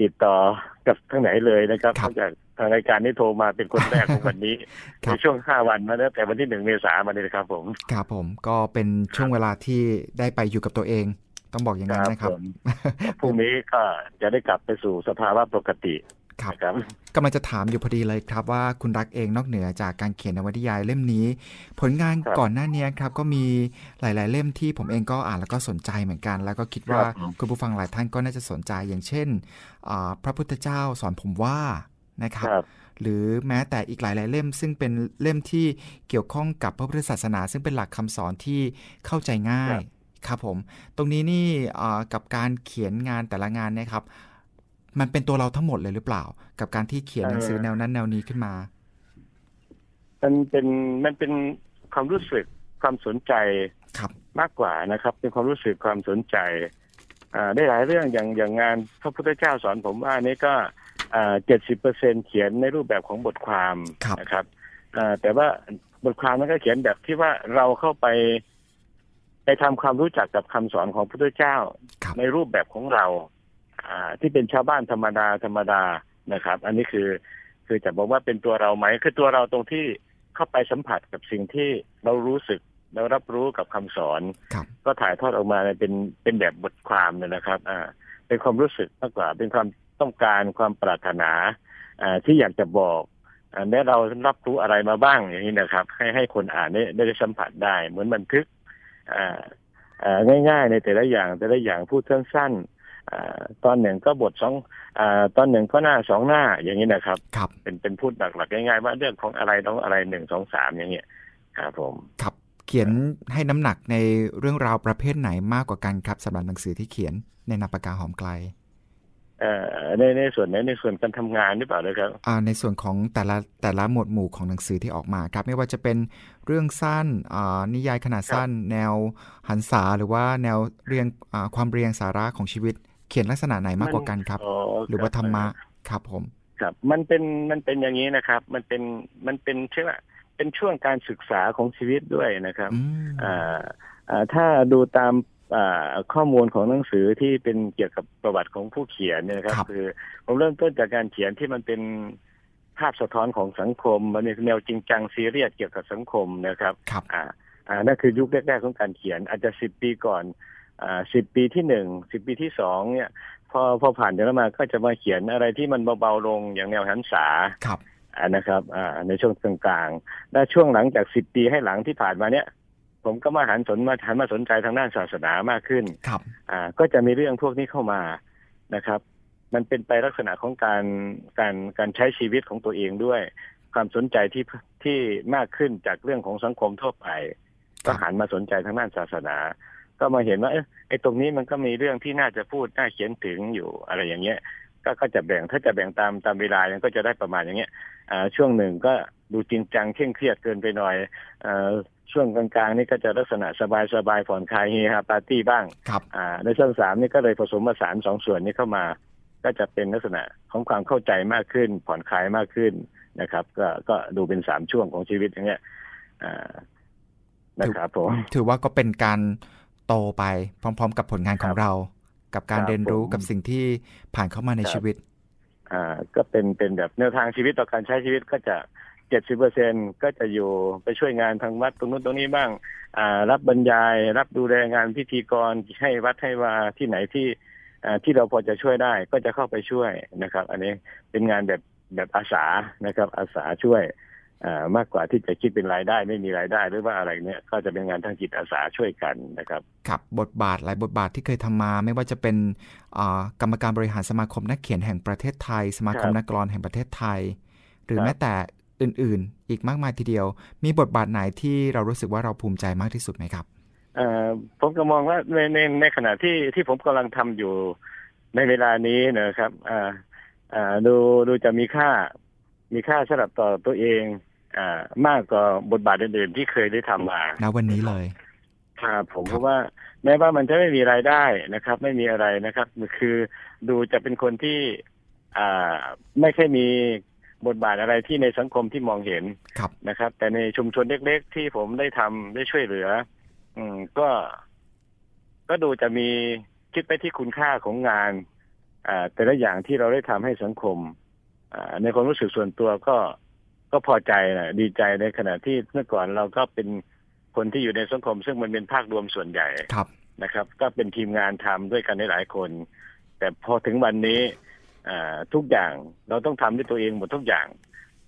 ติดต่อกับทางไหนเลยนะครับครันบอกจากทางรายการนี้โทรมาเป็นคนแรกของวันนี้ครัในบช่วงห้าวันมาแล้วแต่วันที่หนึ่งเมษายนมาเลยนะครับผมครับผมก็เป็นช่วงเวลาที่ได้ไปอยู่กับตัวเองต้องบอกอย่างนั้นนะครับผมพรุ่งนี้ก็จะได้กลับไปสู่สภาวะปกติ ครับนะครับกำลังจะถามอยู่พอดีเลยครับว่าคุณรักเองนอกเหนือจากการเขียนนวนิยายเล่มนี้ ผลงานครับก่อนหน้านี้ครับ ก็มีหลาย ๆ เล่มที่ผมเองก็อ่านแล้วก็สนใจเหมือนกัน แล้วก็คิดว่าครับผมคุณผู้ฟังหลายท่านก็น่าจะสนใจอย่างเช่นอ่าพระพุทธเจ้าสอนผมว่านะครับครับหรือแม้แต่อีกหลาย ๆ เล่ม ซึ่งเป็นเล่มที่เกี่ยวข้องกับพระพุทธศาสนา ซึ่งเป็นหลักคำสอนที่เข้าใจง่ายครับผม ตรงนี้นี่อ่ากับการเขียนงานแต่ละงานเนี่ยครับ มันเป็นตัวเราทั้งหมดเลยหรือเปล่า กับการที่เขียนหนังสือแนวนั้นแนวนี้ขึ้นมา มันเป็นมันเป็นความรู้สึกความสนใจครับมากกว่านะครับ เป็นความรู้สึกความสนใจอ่าได้หลายเรื่องอย่างอย่างงานพระพุทธเจ้าสอนผมว่านี่ก็เจ็ดสิบเปอร์เซ็นเขียนในรูปแบบของบทความครับนะครับอ่าแต่ว่าบทความมันก็เขียนแบบที่ว่าเราเข้าไป ไปทำความรู้จักกับคำสอนของพระพุทธเจ้าครับในรูปแบบของเราอ่า ที่เป็นชาวบ้านธรรมดาธรรมดานะครับ อันนี้คือ คือจะบอกว่าเป็นตัวเราไหมคือตัวเราตรงที่เข้าไปสัมผัสกับสิ่งที่เรารู้สึกเรารับรู้กับคำสอนครับก็ถ่ายทอดออกมาเป็นเป็นแบบบทความเนี่ยนะครับ อ่า เป็นความรู้สึกมากกว่า เป็นความต้องการความปรารถนาอ่าที่อยากจะบอกอ่าแม้เรารับรู้อะไรมาบ้างอย่างนี้นะครับ ให้ให้คนอ่านได้ได้สัมผัสได้ เหมือนบันทึกอ่าอ่าง่ายๆในแต่ละอย่างแต่ละอย่างพูดสั้นๆอ่า ตอนหนึ่งก็บทสองอ่าตอนหนึ่งก็หน้าสองหน้าอย่างนี้นะครับครับเป็นเป็นพูดหลักๆง่ายๆว่าเรื่องของอะไรต้องอะไรหนึ่งสองสามอย่างเงี้ยครับผมครับเขียนให้น้ำหนักในเรื่องราวประเภทไหนมากกว่ากันครับสำหรับหนังสือที่เขียนในนามปากกาหอมไกลเอ่อในในส่วนไหนในส่วนการทำงานหรือเปล่าเลยครับอ่าในส่วนของแต่ละแต่ละหมวดหมู่ของหนังสือที่ออกมาครับ ไม่ว่าจะเป็นเรื่องสั้นอ่านิยายขนาดสั้น แนวหันษาหรือว่าแนวเรียงอ่าความเรียงสาระของชีวิต เขียนลักษณะไหนมากกว่ากันครับอ๋อหรือว่าธรรมะครับผม ครับ มันเป็นมันเป็นอย่างนี้นะครับ มันเป็นมันเป็นเชื่อว่าเป็นช่วงการศึกษาของชีวิตด้วยนะครับอืมอ่าอ่าถ้าดูตามอ่าข้อมูลของหนังสือที่เป็นเกี่ยวกับประวัติของผู้เขียนเนี่ยนะครับ คือผมเริ่มต้นจากการเขียนที่มันเป็นภาพสะท้อนของสังคม มันเป็นแนวจริงจังซีเรียสเกี่ยวกับสังคมนะครับครับอ่าอ่านั่นคือยุคแรกๆของการเขียนอาจจะสิบปีก่อนอ่า สิบปีที่หนึ่งสิบปีที่สองเนี่ยพอพอผ่านจากนั้นมาก็จะมาเขียนอะไรที่มันเบาๆลงอย่างแนวหันษาครับอ่านะครับอ่าในช่วงกลางๆและช่วงหลังจากสิบปีให้หลังที่ผ่านมาเนี่ย ผมก็มาหันสนมาหันมาสนใจทางด้านศาสนามากขึ้นครับอ่าก็จะมีเรื่องพวกนี้เข้ามานะครับ มันเป็นไปลักษณะของการการการใช้ชีวิตของตัวเองด้วย ความสนใจที่ที่มากขึ้นจากเรื่องของสังคมทั่วไป ก็หันมาสนใจทางด้านศาสนา ก็มาเห็นว่าเอ๊ะไอ้ตรงนี้มันก็มีเรื่องที่น่าจะพูดน่าเขียนถึงอยู่อะไรอย่างเงี้ย ก็ก็จะแบ่งถ้าจะแบ่งตามตามเวลาเนี่ยก็จะได้ประมาณอย่างเงี้ยอ่าช่วงหนึ่งก็ดูจริงจังเคร่งเครียดเกินไปหน่อยอ่าช่วงกลางๆนี่ก็จะลักษณะสบายสบายๆผ่อนคลายเฮฮาปาร์ตี้บ้างครับอ่าในช่วงสามนี่ก็เลยผสมผสานสองส่วนนี้เข้ามา ก็จะเป็นลักษณะของความเข้าใจมากขึ้น ผ่อนคลายมากขึ้นนะครับ ก็ก็ดูเป็นสามช่วงของชีวิตอย่างเงี้ยอ่านะครับผมถือว่าก็เป็นการ โตไปพร้อม ๆ กับผลงานของครับเรา กับการครับเรียนรู้ผมกับสิ่งที่ผ่านเข้ามาในครับชีวิต อ่า ก็เป็นเป็นแบบแนวทางชีวิตต่อการใช้ชีวิตก็จะเจ็ดสิบเปอร์เซ็นก็จะอยู่ไปช่วยงานทางวัดตรงนู้นตรงนี้บ้าง อ่า รับบรรยาย รับดูแลงานพิธีกรให้วัดให้วาที่ไหนที่อ่าที่เราพอจะช่วยได้ก็จะเข้าไปช่วยนะครับ อันนี้เป็นงานแบบแบบอาสานะครับ อาสาช่วยอ่า มากกว่าที่จะคิดเป็นรายได้ไม่มีรายได้หรือว่าอะไรเนี่ยก็จะเป็นงานทางจิตอาสาช่วยกันนะครับครับบทบาทหลายบทบาทที่เคยทำมา ไม่ว่าจะเป็นอ่ากรรมการบริหารสมาคมนักเขียนแห่งประเทศไทย สมาคมครับนักกลอนแห่งประเทศไทย หรือครับแม้แต่อื่นๆ อีกมากมายทีเดียว มีบทบาทไหนที่เรารู้สึกว่าเราภูมิใจมากที่สุดไหมครับเอ่อผมก็มองว่าในในในขณะที่ที่ผมกำลังทำอยู่ในเวลานี้นะครับอ่าอ่าดูดูจะมีค่ามีค่าสำหรับต่อตัวเองอ่า มากกว่าบทบาทอื่นๆที่เคยได้ทำมาณวันนี้เลยครับผมครับเพราะว่าแม้ว่ามันจะไม่มีรายได้นะครับ ไม่มีอะไรนะครับคือดูจะเป็นคนที่อ่าไม่ค่อยมีบทบาทอะไรที่ในสังคมที่มองเห็นครับนะครับ แต่ในชุมชนเล็ก ๆ ที่ผมได้ทำได้ช่วยเหลือ อืมก็ ก็ดูจะมีคิดไปที่คุณค่าของงานอ่าแต่ละอย่างที่เราได้ทำให้สังคมอ่าในความรู้สึกส่วนตัวก็ ก็พอใจนะดีใจในขณะที่เมื่อก่อนเราก็เป็นคนที่อยู่ในสังคม ซึ่งมันเป็นภาครวมส่วนใหญ่ครับนะครับ ก็เป็นทีมงานทำด้วยกันหลายๆคน แต่พอถึงวันนี้อ่าทุกอย่างเราต้องทำด้วยตัวเองหมดทุกอย่าง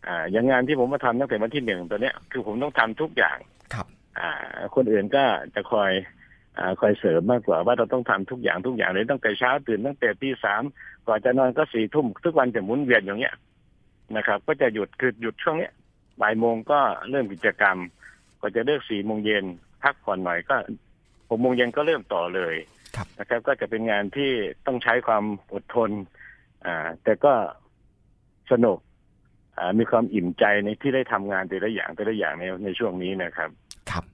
อ่าอย่างงานที่ผมมาทำตั้งแต่วันที่หนึ่งตัวเนี้ยคือผมต้องทำทุกอย่างครับ อ่า คนอื่นก็จะคอยอ่าคอยเสริมมากกว่าว่าเราต้องทำทุกอย่างทุกอย่างเลยตั้งแต่เช้าตื่นตั้งแต่ตีสามก่อนจะนอนก็สี่ทุ่มทุกวันจะหมุนเวียนอย่างเงี้ย นะครับ ก็จะหยุดคือหยุดช่วงเนี้ยบ่ายโมงก็เริ่มกิจกรรม ก็จะเลิกสี่โมงเย็นพักผ่อนหน่อยก็หกโมงเย็นก็เริ่มต่อเลยครับนะครับ ก็จะเป็นงานที่ต้องใช้ความอดทน อ่า แต่ก็สนุกอ่ามีความอิ่มใจในที่ได้ทำงานแต่ละอย่างแต่ละอย่างในในช่วงนี้นะครับ ครับ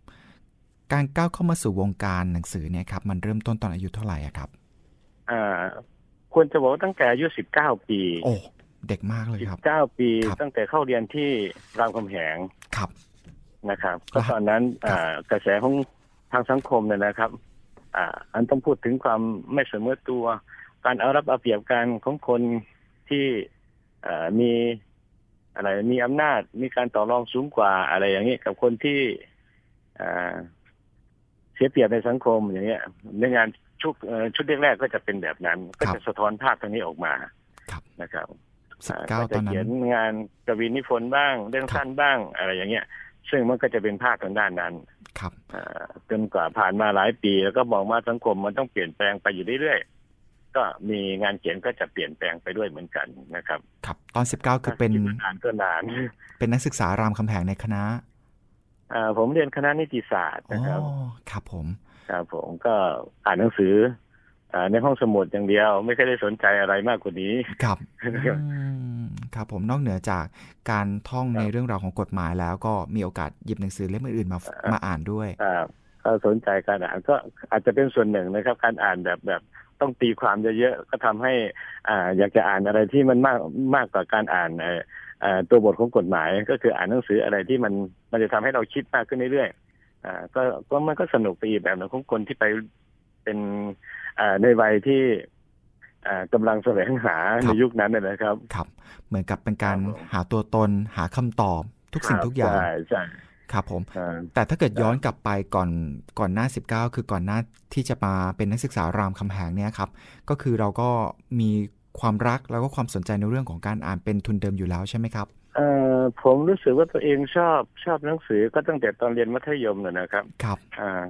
การก้าวเข้ามาสู่วงการหนังสือเนี่ยครับ มันเริ่มต้นตอนอายุเท่าไหร่อะครับ อ่าควรจะบอกว่าตั้งแต่อายุสิบเก้าปี โอ้ เด็กมากเลยสิบครับเก้าปีครับ ตั้งแต่เข้าเรียนที่รามคำแหงครับ นะครับครัก็บตอนนั้นอ่ากระแสของทางสังคมเนี่ยนะครับ อ่า อันต้องพูดถึงความไม่เสมอตัว การเอารับเอาเปรียบกันของคนที่อ่ามีอะไรมีอำนาจมีการต่อรองสูงกว่าอะไรอย่างนี้กับคนที่อ่าเสียเปรียบในสังคมอย่างเงี้ยในงานชุดเอ่อชุดแรกๆก็จะเป็นแบบนั้น ก็จะสะท้อนภาพตรงนี้ออกมาครับ นะครับ สิบเก้าก็ตจะอนนั้เขียนนงานกวีนิพนธ์บ้างเรื่องครับสั้นบ้างอะไรอย่างเงี้ย ซึ่งมันก็จะเป็นภาพทางด้านนั้น ครับอ่าจนกว่าผ่านมาหลายปี แล้วก็มองว่าสังคมมันต้องเปลี่ยนแปลงไปอยู่เรื่อยๆก็มีงานเขียนก็จะเปลี่ยนแปลงไปด้วยเหมือนกันนะครับ ครับ ตอนสิบเก้าคือเป็นคิดว่านานก็นาน เป็นนักศึกษารามคำแหงในคณะอ่าผมเรียนคณะนิติศาสตร์อ๋อนะครับครับผมครับผมก็อ่านหนังสืออ่า ในห้องสมุดอย่างเดียว ไม่เคยได้สนใจอะไรมากกว่านี้ ครับครับอืมครับผมนอกเหนือจากการท่องครับในเรื่องราวของกฎหมายแล้วก็มีโอกาสหยิบหนังสือเล่มอื่นๆมาครับมาอ่านด้วยอ่าก็สนใจการอ่านก็อาจจะเป็นส่วนหนึ่งนะครับ การอ่านแบบแบบต้องตีความเยอะๆก็ทำให้อ่าอยากจะอ่านอะไรที่มันมากมากกว่าการอ่านเอ่อเอ่อตัวบทของกฎหมาย ก็คืออ่านหนังสืออะไรที่มันมันจะทำให้เราคิดมากขึ้นเรื่อยๆอ่าก็ก็มันก็สนุกไปอีกแบบหนึงของคนที่ไป เป็นอ่าในวัยที่อ่ากำลังแสวงหาคในรับยุคนั้นนะนะครับครับ เหมือนกับเป็นการครับผมหาตัวตนหาคำตอบทุกสิ่งทุกอย่างใช่ใช่ครับผมอ่าแต่ถ้าเกิดย้อนกลับไปก่อนก่อนหน้า 19 คือก่อนหน้าที่จะมาเป็นนักศึกษารามคำแหงเนี่ยครับ ก็คือเราก็มีความรักแล้วก็ความสนใจในเรื่องของการอ่านเป็นทุนเดิมอยู่แล้วใช่ไหมครับเอ่อผมรู้สึกว่าตัวเองชอบชอบหนังสือก็ตั้งแต่ตอนเรียนมัธยมเลยนะครับ ครับอ่า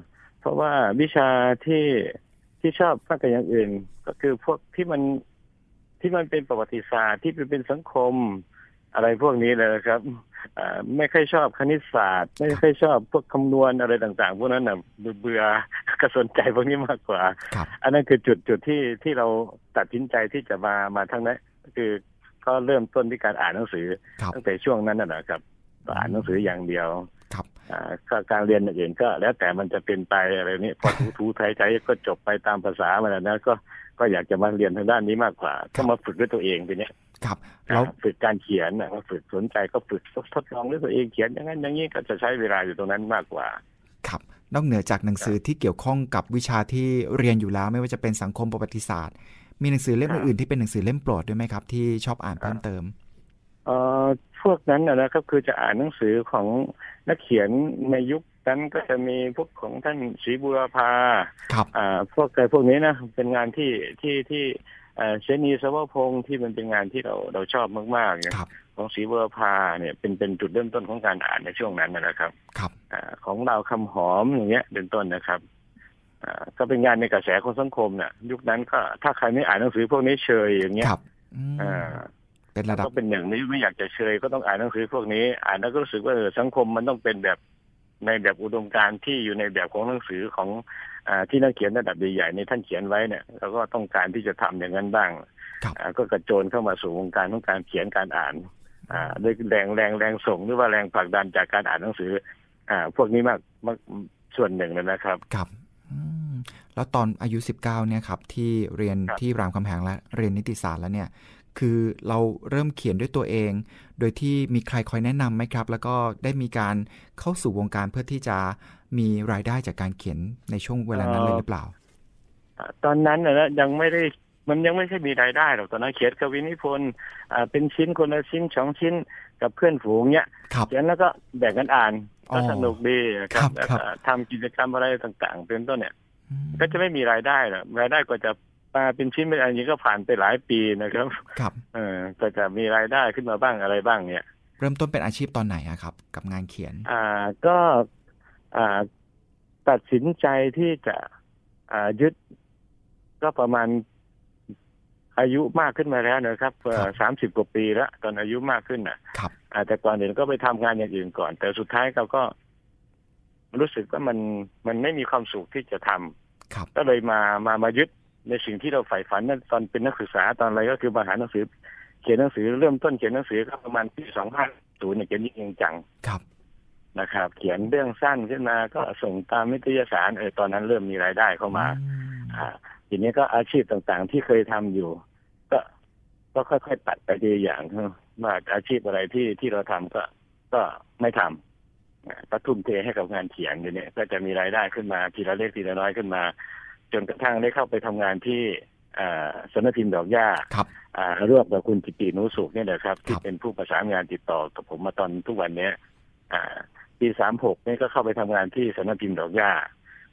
เพราะว่าวิชาที่ที่ชอบมากกว่าอย่างอื่น ก็คือพวกที่มันที่มันเป็นประวัติศาสตร์ที่เป็นเป็นสังคมอะไรพวกนี้เลยครับอ่าไม่ค่อยชอบคณิตศาสตร์ ไม่ค่อยชอบพวกคำนวณอะไรต่าง ๆ พวกนั้นน่ะเบื่อเบื่อก็สนใจพวกนี้มากกว่าครับอันนั้นคือจุดจุดที่ที่เราตัดสินใจที่จะมามาทั้งนั้นก็คือก็เริ่มต้นที่การอ่านหนังสือครับตั้งแต่ช่วงนั้นน่ะนะครับก็อ่านหนังสืออย่างเดียว ครับอ่าก็การเรียนอย่างอื่นก็แล้วแต่มันจะเป็นไปอะไรนี้พอถูถูไทยใจก็จบไปตามภาษามันนะนะก็ก็อยากจะมาเรียนทางด้านนี้มากกว่าก็มาฝึกด้วยตัวเองทีเนี้ยครับแล้วอ่าฝึกการเขียนนะก็ฝึกสนใจก็ฝึกทดลองด้วยตัวเองเขียนอย่างนั้นอย่างนี้ก็จะใช้เวลาอยู่ตรงนั้นมากกว่า ครับ นอกเหนือจากหนังสือที่เกี่ยวข้องกับวิชาที่เรียนอยู่แล้วไม่ว่าจะเป็นสังคมประวัติศาสตร์ มีหนังสือเล่มครับอื่นๆที่เป็นหนังสือเล่มโปรดด้วยไหมครับ ที่ชอบอ่านเพิ่มเติมเอ่อพวกนั้นนะนะครับคือจะอ่านหนังสือของ นักเขียนในยุคนั้นก็จะมีพวกของท่านศรีบุรพาครับอ่าพวกอะไรพวกนี้นะเป็นงานที่ที่ที่เอ่อเชนีสวพงศ์ที่มันเป็นงานที่เราเราชอบมากๆเนี่ยครับของศรีบุรพาเนี่ยเป็นเป็นจุดเริ่มต้นของการอ่านในช่วงนั้นนะครับ ครับอ่าของดาวคำหอมอย่างเงี้ยเป็นต้นนะครับอ่าก็เป็นงานในกระแสของสังคมเนี่ยยุคนั้นก็ถ้าใครไม่อ่านหนังสือพวกนี้เชยอย่างเงี้ยครับอืมอ่า เป็นระดับก็เป็นอย่างนี้ไม่อยากจะเชยก็ต้องอ่านหนังสือพวกนี้ อ่านแล้วก็รู้สึกว่าเออสังคมมันต้องเป็นแบบในแบบอุดมการณ์ที่อยู่ในแบบของหนังสือของอาที่นักเขียนระดับใหญ่ๆในท่านเขียนไว้เนี่ยเราก็ต้องการที่จะทำอย่างนั้นบ้างครับอ่าก็กระโจนเข้ามาสู่วงการของการเขียนการอ่านอ่าด้วยแรงแรงแรงส่งหรือว่าแรงผลักดันจากการอ่านหนังสือ อ่า พวกนี้มากมากส่วนหนึ่งเลยนะครับครับอืมแล้วตอนอายุ 19เนี่ยครับที่เรียนครับที่รามคำแหงและเรียนนิติศาสตร์แล้วเนี่ย คือเราเริ่มเขียนด้วยตัวเอง โดยที่มีใครคอยแนะนำไหมครับ แล้วก็ได้มีการเข้าสู่วงการเพื่อที่จะมีรายได้จากการเขียนในช่วงเวลานั้นเลยหรือเปล่าอ่าตอนนั้นนะนะยังไม่ได้มันยังไม่ใช่มีรายได้หรอกตอนนั้นเขียนกวีนิพนธ์อ่าเป็นชิ้นคนละชิ้นสองชิ้นกับเพื่อนฝูงเนี้ยครับเขียนแล้วก็แบ่งกันอ่านอ๋อก็สนุกดีครัครับบแล้วครับก็ทำกิจกรรมอะไรต่างๆ เป็นต้นเนี่ยอืมก็จะไม่มีรายได้หรอกรายได้ก็จะ มาเป็นชิ้นเป็นอันนี้ก็ผ่านไปหลายปีนะครับ ครับ เออก็จะมีรายได้ขึ้นมาบ้างอะไรบ้างเนี่ย เริ่มต้นเป็นอาชีพตอนไหนอะครับ กับงานเขียน อ่าก็อ่าตัดสินใจที่จะอ่ายึดก็ประมาณอายุมากขึ้นมาแล้วนะครับครับสามสิบกว่าปีแล้ว ตอนอายุมากขึ้นน่ะ ครับอ่าแต่ก่อนอื่นก็ไปทำงานอย่างอื่นก่อน แต่สุดท้ายเราก็ รู้สึกว่ามันมันไม่มีความสุขที่จะทำครับก็เลยมามามายึด ในสิ่งที่เราใฝ่ฝันนั่นตอนเป็นนักศึกษาตอนอะไรก็คือมาหาหนังสือ เขียนหนังสือเริ่มต้นเขียนหนังสือก็ประมาณปีสองพันศูนย์เนี่ยเขียนจริงจังครับนะครับ เขียนเรื่องสั้นขึ้นมาก็ส่งตามนิตยสารเออตอนนั้นเริ่มมีรายได้เข้ามาอืมอ่าทีนี้ก็อาชีพต่างๆที่เคยทำอยู่ ก็ก็ค่อยๆตัดไปทีละอย่างว่าอาชีพอะไรที่ที่เราทำก็ก็ไม่ทำอ่าก็ทุ่มเทให้กับงานเขียนอยู่เนี่ยก็จะมีรายได้ขึ้นมาทีละเล็กทีละน้อยขึ้นมา จนกระทั่งได้เข้าไปทำงานที่อ่าสำนักพิมพ์ดอกหญ้าครับอ่าร่วมกับคุณจิตตินุสุขเนี่ยนะครับ ที่ครับเป็นผู้ประสานงานติดต่อกับผมมาตอนทุกวันเนี้ยอ่าปีสามหกนี่ก็เข้าไปทำงานที่สำนักพิมพ์ดอกหญ้า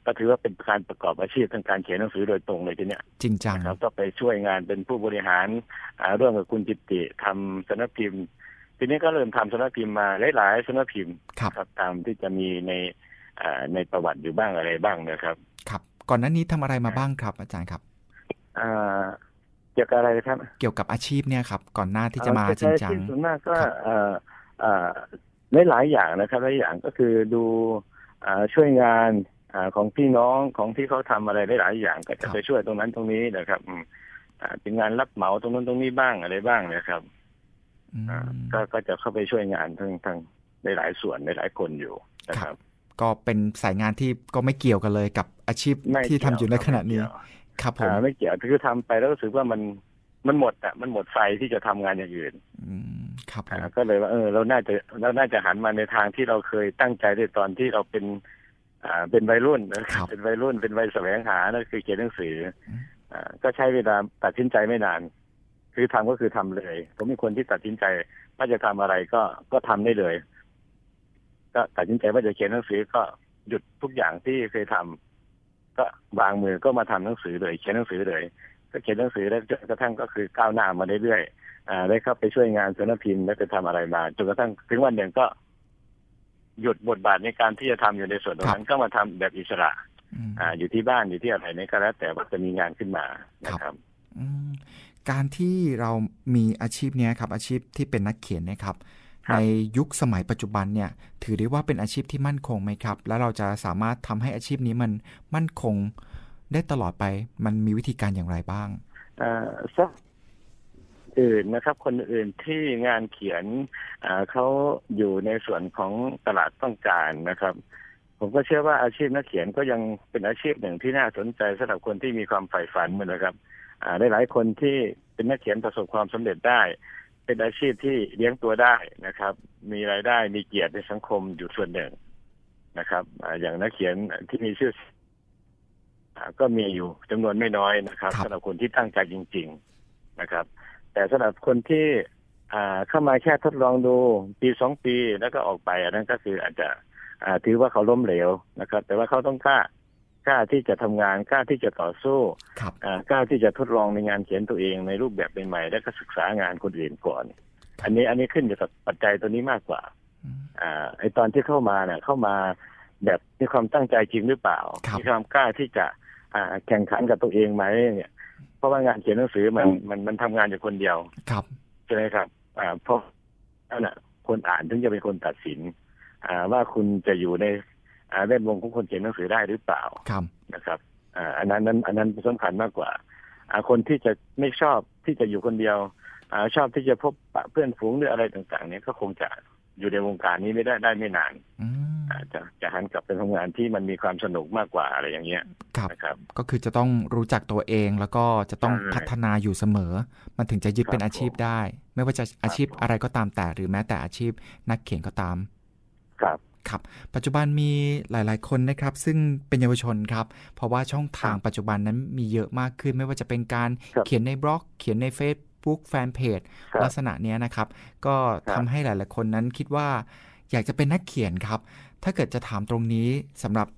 ก็ถือว่าเป็นการประกอบอาชีพทางการเขียนหนังสือโดยตรงเลยทีเนี้ยจริงจังนะครับก็ไปช่วยงานเป็นผู้บริหารอ่าร่วมกับคุณจิตติทำสำนักพิมพ์ ทีนี้ก็เริ่มทำสำนักพิมพ์มาหลายๆสำนักพิมพ์ครับครับตามที่จะมีในอ่าในประวัติอยู่บ้างอะไรบ้างนะครับครับ ก่อนหน้านี้ทำอะไรมาบ้างครับ อาจารย์ครับอ่าเกี่ยวกับอะไรครับ เกี่ยวกับอาชีพเนี่ยครับ ก่อนหน้าที่จะมาเอ่อจริงจังที่ส่วนมากก็ครับเอ่อเอ่อหลายๆอย่างนะครับหลายอย่างก็คือดูอ่าช่วยงานอ่าของพี่น้องของที่เขาทำอะไรหลายๆอย่าง ก็จะไปช่วยตรงนั้นตรงนี้นะครับอืมอ่าเป็นงานรับเหมาตรงนั้นตรงนี้บ้างอะไรบ้างนะครับอืมอ่าก็ก็จะเข้าไปช่วยงานทั้งทั้งหลายๆส่วนหลายๆคนอยู่นะครับ ก็เป็นสายงานที่ก็ไม่เกี่ยวกันเลยกับอาชีพไม่ที่ทำเกี่วอยู่ในขณะนี้ไม่เกี่ยวครับผมอ่าไม่เกี่ยวคือทำไปแล้วรู้สึกว่ามันมันหมดอะมันหมดไฟที่จะทำงานอย่างอื่นอืมครับผมอ่าก็เลยว่าเออเราน่าจะเราน่าจะหันมาในทางที่เราเคยตั้งใจในตอนที่เราเป็น อ่าเป็นวัยรุ่นนะครับเป็นวัยรุ่นเป็นวัยแสวงหานะคือเขียนหนังสืออ่าก็ใช้เวลาตัดสินใจไม่นาน คือทำก็คือทำเลย ผมเป็นคนที่ตัดสินใจว่าจะทำอะไรก็ก็ทำได้เลย ก็ตัดสินใจว่าจะเขียนหนังสือก็หยุดทุกอย่างที่เคยทำก็วางมือก็มาทำหนังสือเลยเขียนหนังสือเลย ก็เขียนหนังสือแล้วจนกระทั่งก็คือก้าวหน้ามาเรื่อยๆอ่าได้เข้าไปช่วยงานสำนักพิมพ์แล้วไปทำอะไรมาจนกระทั่งถึงวันหนึ่งก็หยุดบทบาทในการที่จะทำอยู่ในส่วนตรงนั้นก็มาทำแบบอิสระอืมอ่า อยู่ที่บ้านอยู่ที่อะไรนี่ก็แล้วแต่ว่าจะมีงานขึ้นมานะครับอืมการที่เรามีอาชีพเนี้ยครับ อาชีพที่เป็นนักเขียนเนะครับครับ ในยุคสมัยปัจจุบันเนี่ยถือได้ว่าเป็นอาชีพที่มั่นคงไหมครับ แล้วเราจะสามารถทำให้อาชีพนี้มันมั่นคงได้ตลอดไป มันมีวิธีการอย่างไรบ้างอ่าสักอื่นนะครับ คนอื่นที่งานเขียนอ่าเขาอยู่ในส่วนของตลาดต้องการนะครับ ผมก็เชื่อว่าอาชีพนักเขียนก็ยังเป็นอาชีพหนึ่งที่น่าสนใจสำหรับคนที่มีความใฝ่ฝันเหมือนนะครับอ่าหลายๆคนที่เป็นนักเขียนประสบความสำเร็จได้ เป็นอาชีพที่เลี้ยงตัวได้นะครับ มีรายได้มีเกียรติในสังคมอยู่ส่วนหนึ่งนะครับอ่าอย่างนักเขียนที่มีชื่ออ่าก็มีอยู่จำนวนไม่น้อยนะครับครับสำหรับคนที่ตั้งใจจริง ๆนะครับ แต่สำหรับคนที่อ่าเข้ามาแค่ทดลองดูปีสองปีแล้วก็ออกไปอันนั้นก็คืออาจจะอ่าถือว่าเขาล้มเหลวนะครับ แต่ว่าเขาต้องกล้า กล้าที่จะทำงานกล้าที่จะต่อสู้ครับอ่ากล้าที่จะทดลองในงานเขียนตัวเองในรูปแบบใหม่ๆแล้วก็ศึกษางานคนอื่นก่อน อันนี้อันนี้ขึ้นอยู่กับปัจจัยตัวนี้มากกว่าอืมอ่าไอตอนที่เข้ามาเนี่ยเข้ามาแบบมีความตั้งใจจริงหรือเปล่าครับมีความกล้าที่จะอ่าแข่งขันกับตัวเองไหมเนี่ย เพราะว่างานเขียนหนังสือมันมันมันทำงานอยู่คนเดียวครับใช่ไหมครับอ่าเพราะนั่นแหะคนอ่านถึงจะเป็นคนตัดสินอ่าว่าคุณจะอยู่ในอ่า แวดวงของคนเขียนหนังสือได้หรือเปล่าครับนะครับอ่าอันนั้นนั้นอันนั้นสำคัญมากกว่าอ่าคนที่จะไม่ชอบที่จะอยู่คนเดียวอ่าชอบที่จะพบปะเพื่อนฝูงหรืออะไรต่างๆ เนี่ยก็คงจะอยู่ในวงการนี้ไม่ได้ได้ไม่นานอืมอาจจะจะหันกลับไปทำงานที่มันมีความสนุกมากกว่าอะไรอย่างเงี้ยครับนะครับ ก็คือจะต้องรู้จักตัวเองแล้วก็จะต้องใช่พัฒนาอยู่เสมอ มันถึงจะยึดครับเป็นอาชีพได้ ไม่ว่าจะอาชีพอะไรก็ตามแต่หรือแม้แต่อาชีพนักเขียนก็ตาม ครับ ครับปัจจุบันมีหลาย ๆ คนนะครับ ซึ่งเป็นเยาวชนครับ เพราะว่าช่องทางปัจจุบันนั้นมีเยอะมากขึ้น ไม่ว่าจะเป็นการครับเขียนในบล็อก เขียนใน Facebook แฟนเพจครับลักษณะเนี้ยนะครับ ก็ครัทำบให้หลาย ๆ คนนั้นคิดว่า อยากจะเป็นนักเขียนครับ ถ้าเกิดจะถามตรงนี้สำหรับ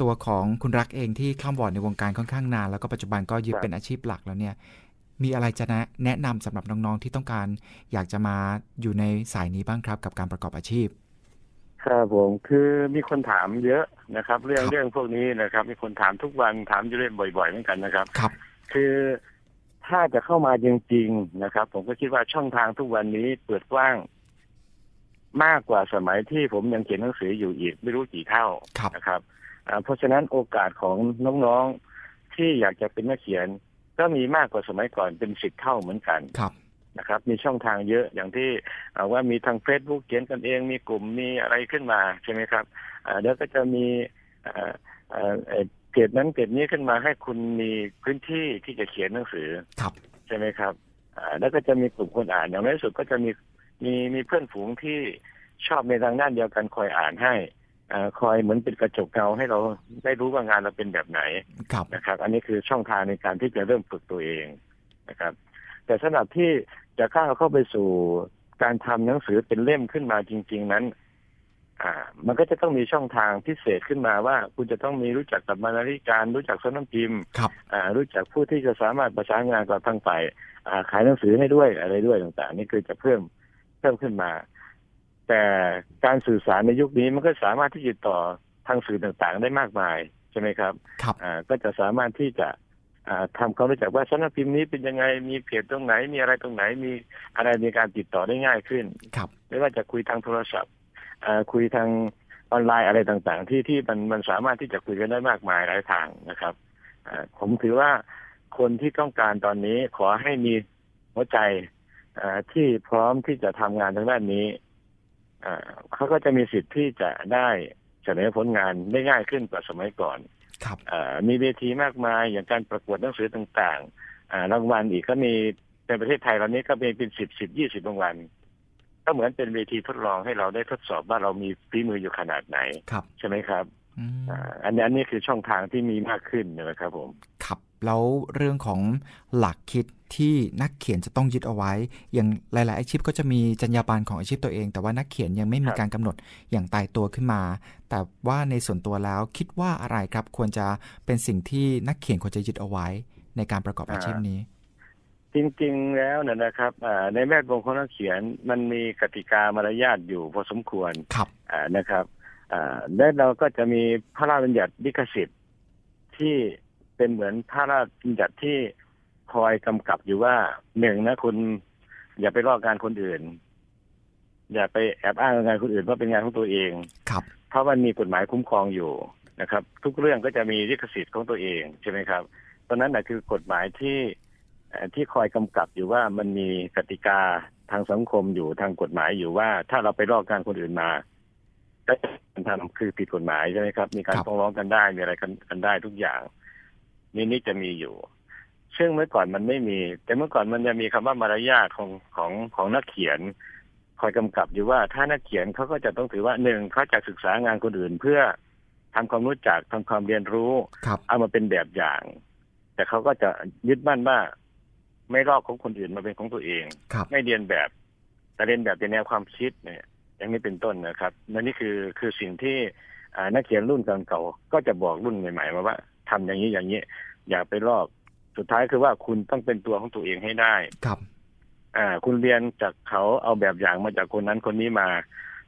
ตัวของคุณรักเองที่ข้ามวอร์ดในวงการค่อนข้างนาน แล้วก็ปัจจุบันก็ยึดเป็นอาชีพหลักแล้วเนี่ย มีอะไรจะแนะแนะนำสำหรับน้อง ๆ ที่ต้องการ อยากจะมาอยู่ในสายนี้บ้างครับ กับการประกอบอาชีพ ครับผมคือมีคนถามเยอะนะครับ เรื่องครับเรื่องพวกนี้นะครับ มีคนถามทุกวันถามอยู่เรื่อยบ่อยๆเหมือนกันนะครับ ครับ คือถ้าจะเข้ามาจริง ๆ นะครับ ผมก็คิดว่าช่องทางทุกวันนี้เปิดกว้าง มากกว่าสมัยที่ผมยังเขียนหนังสืออยู่อีก ไม่รู้กี่เท่าครับนะครับอ่าเพราะฉะนั้นโอกาสของน้องๆที่อยากจะเป็นนักเขียน ก็มีมากกว่าสมัยก่อนเป็นสิบเท่าเหมือนกันครับ นะครับมีช่องทางเยอะอย่างที่อ่าว่ามีทางเฟซบุ๊กเขียนกันเอง มีกลุ่มมีอะไรขึ้นมาใช่ไหมครับอ่าเดี๋ยวก็จะมีอ่าอ่าเอ่อเพจนั้นเพจนี้ขึ้นมาให้คุณมีพื้นที่ที่จะเขียนหนังสือครับใช่ไหมครับอ่าแล้วก็จะมีกลุ่มคนอ่านอย่างน้อยที่สุดก็จะมีมีมีเพื่อนฝูงที่ชอบในทางด้านเดียวกันคอยอ่านให้อ่าคอยเหมือนเป็นกระจกเงาให้เราได้รู้ว่างานเราเป็นแบบไหนครับนะครับ อันนี้คือช่องทางในการที่จะเริ่มฝึกตัวเองนะครับ แต่สำหรับที่ จะก้าวเข้าไปสู่การทำหนังสือเป็นเล่มขึ้นมาจริง ๆนั้น อ่า มันก็จะต้องมีช่องทางพิเศษขึ้นมาว่า คุณจะต้องมีรู้จักกับบรรณาธิการ รู้จักสำนักพิมพ์ครับอ่า รู้จักผู้ที่จะสามารถประสานงานกับทางฝ่ายอ่า ขายหนังสือให้ด้วยอะไรด้วยต่างๆ นี่คือจะเพิ่มเพิ่มขึ้นมา แต่การสื่อสารในยุคนี้มันก็สามารถที่จะต่อทางสื่อต่างๆ ได้มากมายใช่ไหมครับครับอ่าก็จะสามารถที่จะอ่า ทำความรู้จักว่าสำนักพิมพ์นี้เป็นยังไงมีเพจตรงไหน มีอะไรตรงไหนมีอะไรในการติดต่อได้ง่ายขึ้นครับไม่ว่าจะคุยทางโทรศัพท์อ่าคุยทางออนไลน์อะไรต่างๆ ที่ที่มันมันสามารถที่จะคุยกันได้มากมายหลายทางนะครับอ่าผมถือว่าคนที่ต้องการตอนนี้ขอให้มีหัวใจอ่าที่พร้อมที่จะทำงานทางด้านนี้อ่าเขาก็จะมีสิทธิ์ที่จะได้เสนอผลงานได้ง่ายขึ้นกว่าสมัยก่อน ครับอ่ามีเวทีมากมายอย่างการประกวดหนังสือต่างๆอ่ารางวัลอีกก็มีในประเทศไทยตอนนี้ก็มีเป็นสิบสิบยี่สิบรางวัลก็เหมือนเป็นเวทีทดลองให้เราได้ทดสอบว่าเรามีฝีมืออยู่ขนาดไหนครับใช่ไหมครับอืมอ่าอันนี้อันนี้คือช่องทางที่มีมากขึ้นนะครับผมครับแล้วเรื่องของหลักคิด ที่นักเขียนจะต้องยึดเอาไว้ อย่างหลาย ๆ อาชีพก็จะมีจรรยาบรรณของอาชีพตัวเอง แต่ว่านักเขียนยังไม่มีการกำหนดอย่างตายตัวขึ้นมา แต่ว่าในส่วนตัวแล้วคิดว่าอะไรครับควรจะเป็นสิ่งที่นักเขียนควรจะยึดเอาไว้ ในการประกอบอาชีพนี้ จริง ๆ แล้วเนี่ยนะครับในแวดวงของนักเขียนมันมีกติกามารยาทอยู่พอสมควรครับนะครับและเราก็จะมีพระราชบัญญัติลิขสิทธิ์ที่เป็นเหมือนพระราชบัญญัติที่ คอยกำกับอยู่ว่าหนึ่งนะคุณอย่าไปลอกงานคนอื่น อย่าไปแอบอ้างงานคนอื่นว่าเป็นงานของตัวเองครับ เพราะมันมีกฎหมายคุ้มครองอยู่นะครับ ทุกเรื่องก็จะมีลิขสิทธิ์ของตัวเองใช่ไหมครับตอนนั้นนะคือกฎหมายที่ที่คอยกำกับอยู่ว่ามันมีกติกาทางสังคมอยู่ทางกฎหมายอยู่ว่า ถ้าเราไปลอกงานคนอื่นมาก็จะทำคือผิดกฎหมายใช่ไหมครับ มีการฟ้องร้องกันได้มีอะไรกันกันได้ทุกอย่างนี่นี่จะมีอยู่ ซึ่งเมื่อก่อนมันไม่มี แต่เมื่อก่อนมันจะมีคำว่ามารยาทของของของนักเขียน คอยกำกับอยู่ว่าถ้านักเขียนเขาก็จะต้องถือว่าหนึ่งเขาจะศึกษางานคนอื่นเพื่อทำความรู้จักทำความเรียนรู้เอามาเป็นแบบอย่าง แต่เขาก็จะยึดมั่นว่า ไม่ลอกของคนอื่นมาเป็นของตัวเอง ไม่เรียนแบบ แต่เรียนแบบในแนวความคิดเนี่ยอย่างนี้เป็นต้นนะครับนั่นนี่คือคือสิ่งที่นักเขียนรุ่นเก่าๆก็จะบอกรุ่นใหม่ๆมาว่าทำอย่างนี้อย่างนี้ อย่าไปลอก สุดท้ายคือว่าคุณต้องเป็นตัวของตัวเองให้ได้ครับ อ่า คุณเรียนจากเขาเอาแบบอย่างมาจากคนนั้นคนนี้มา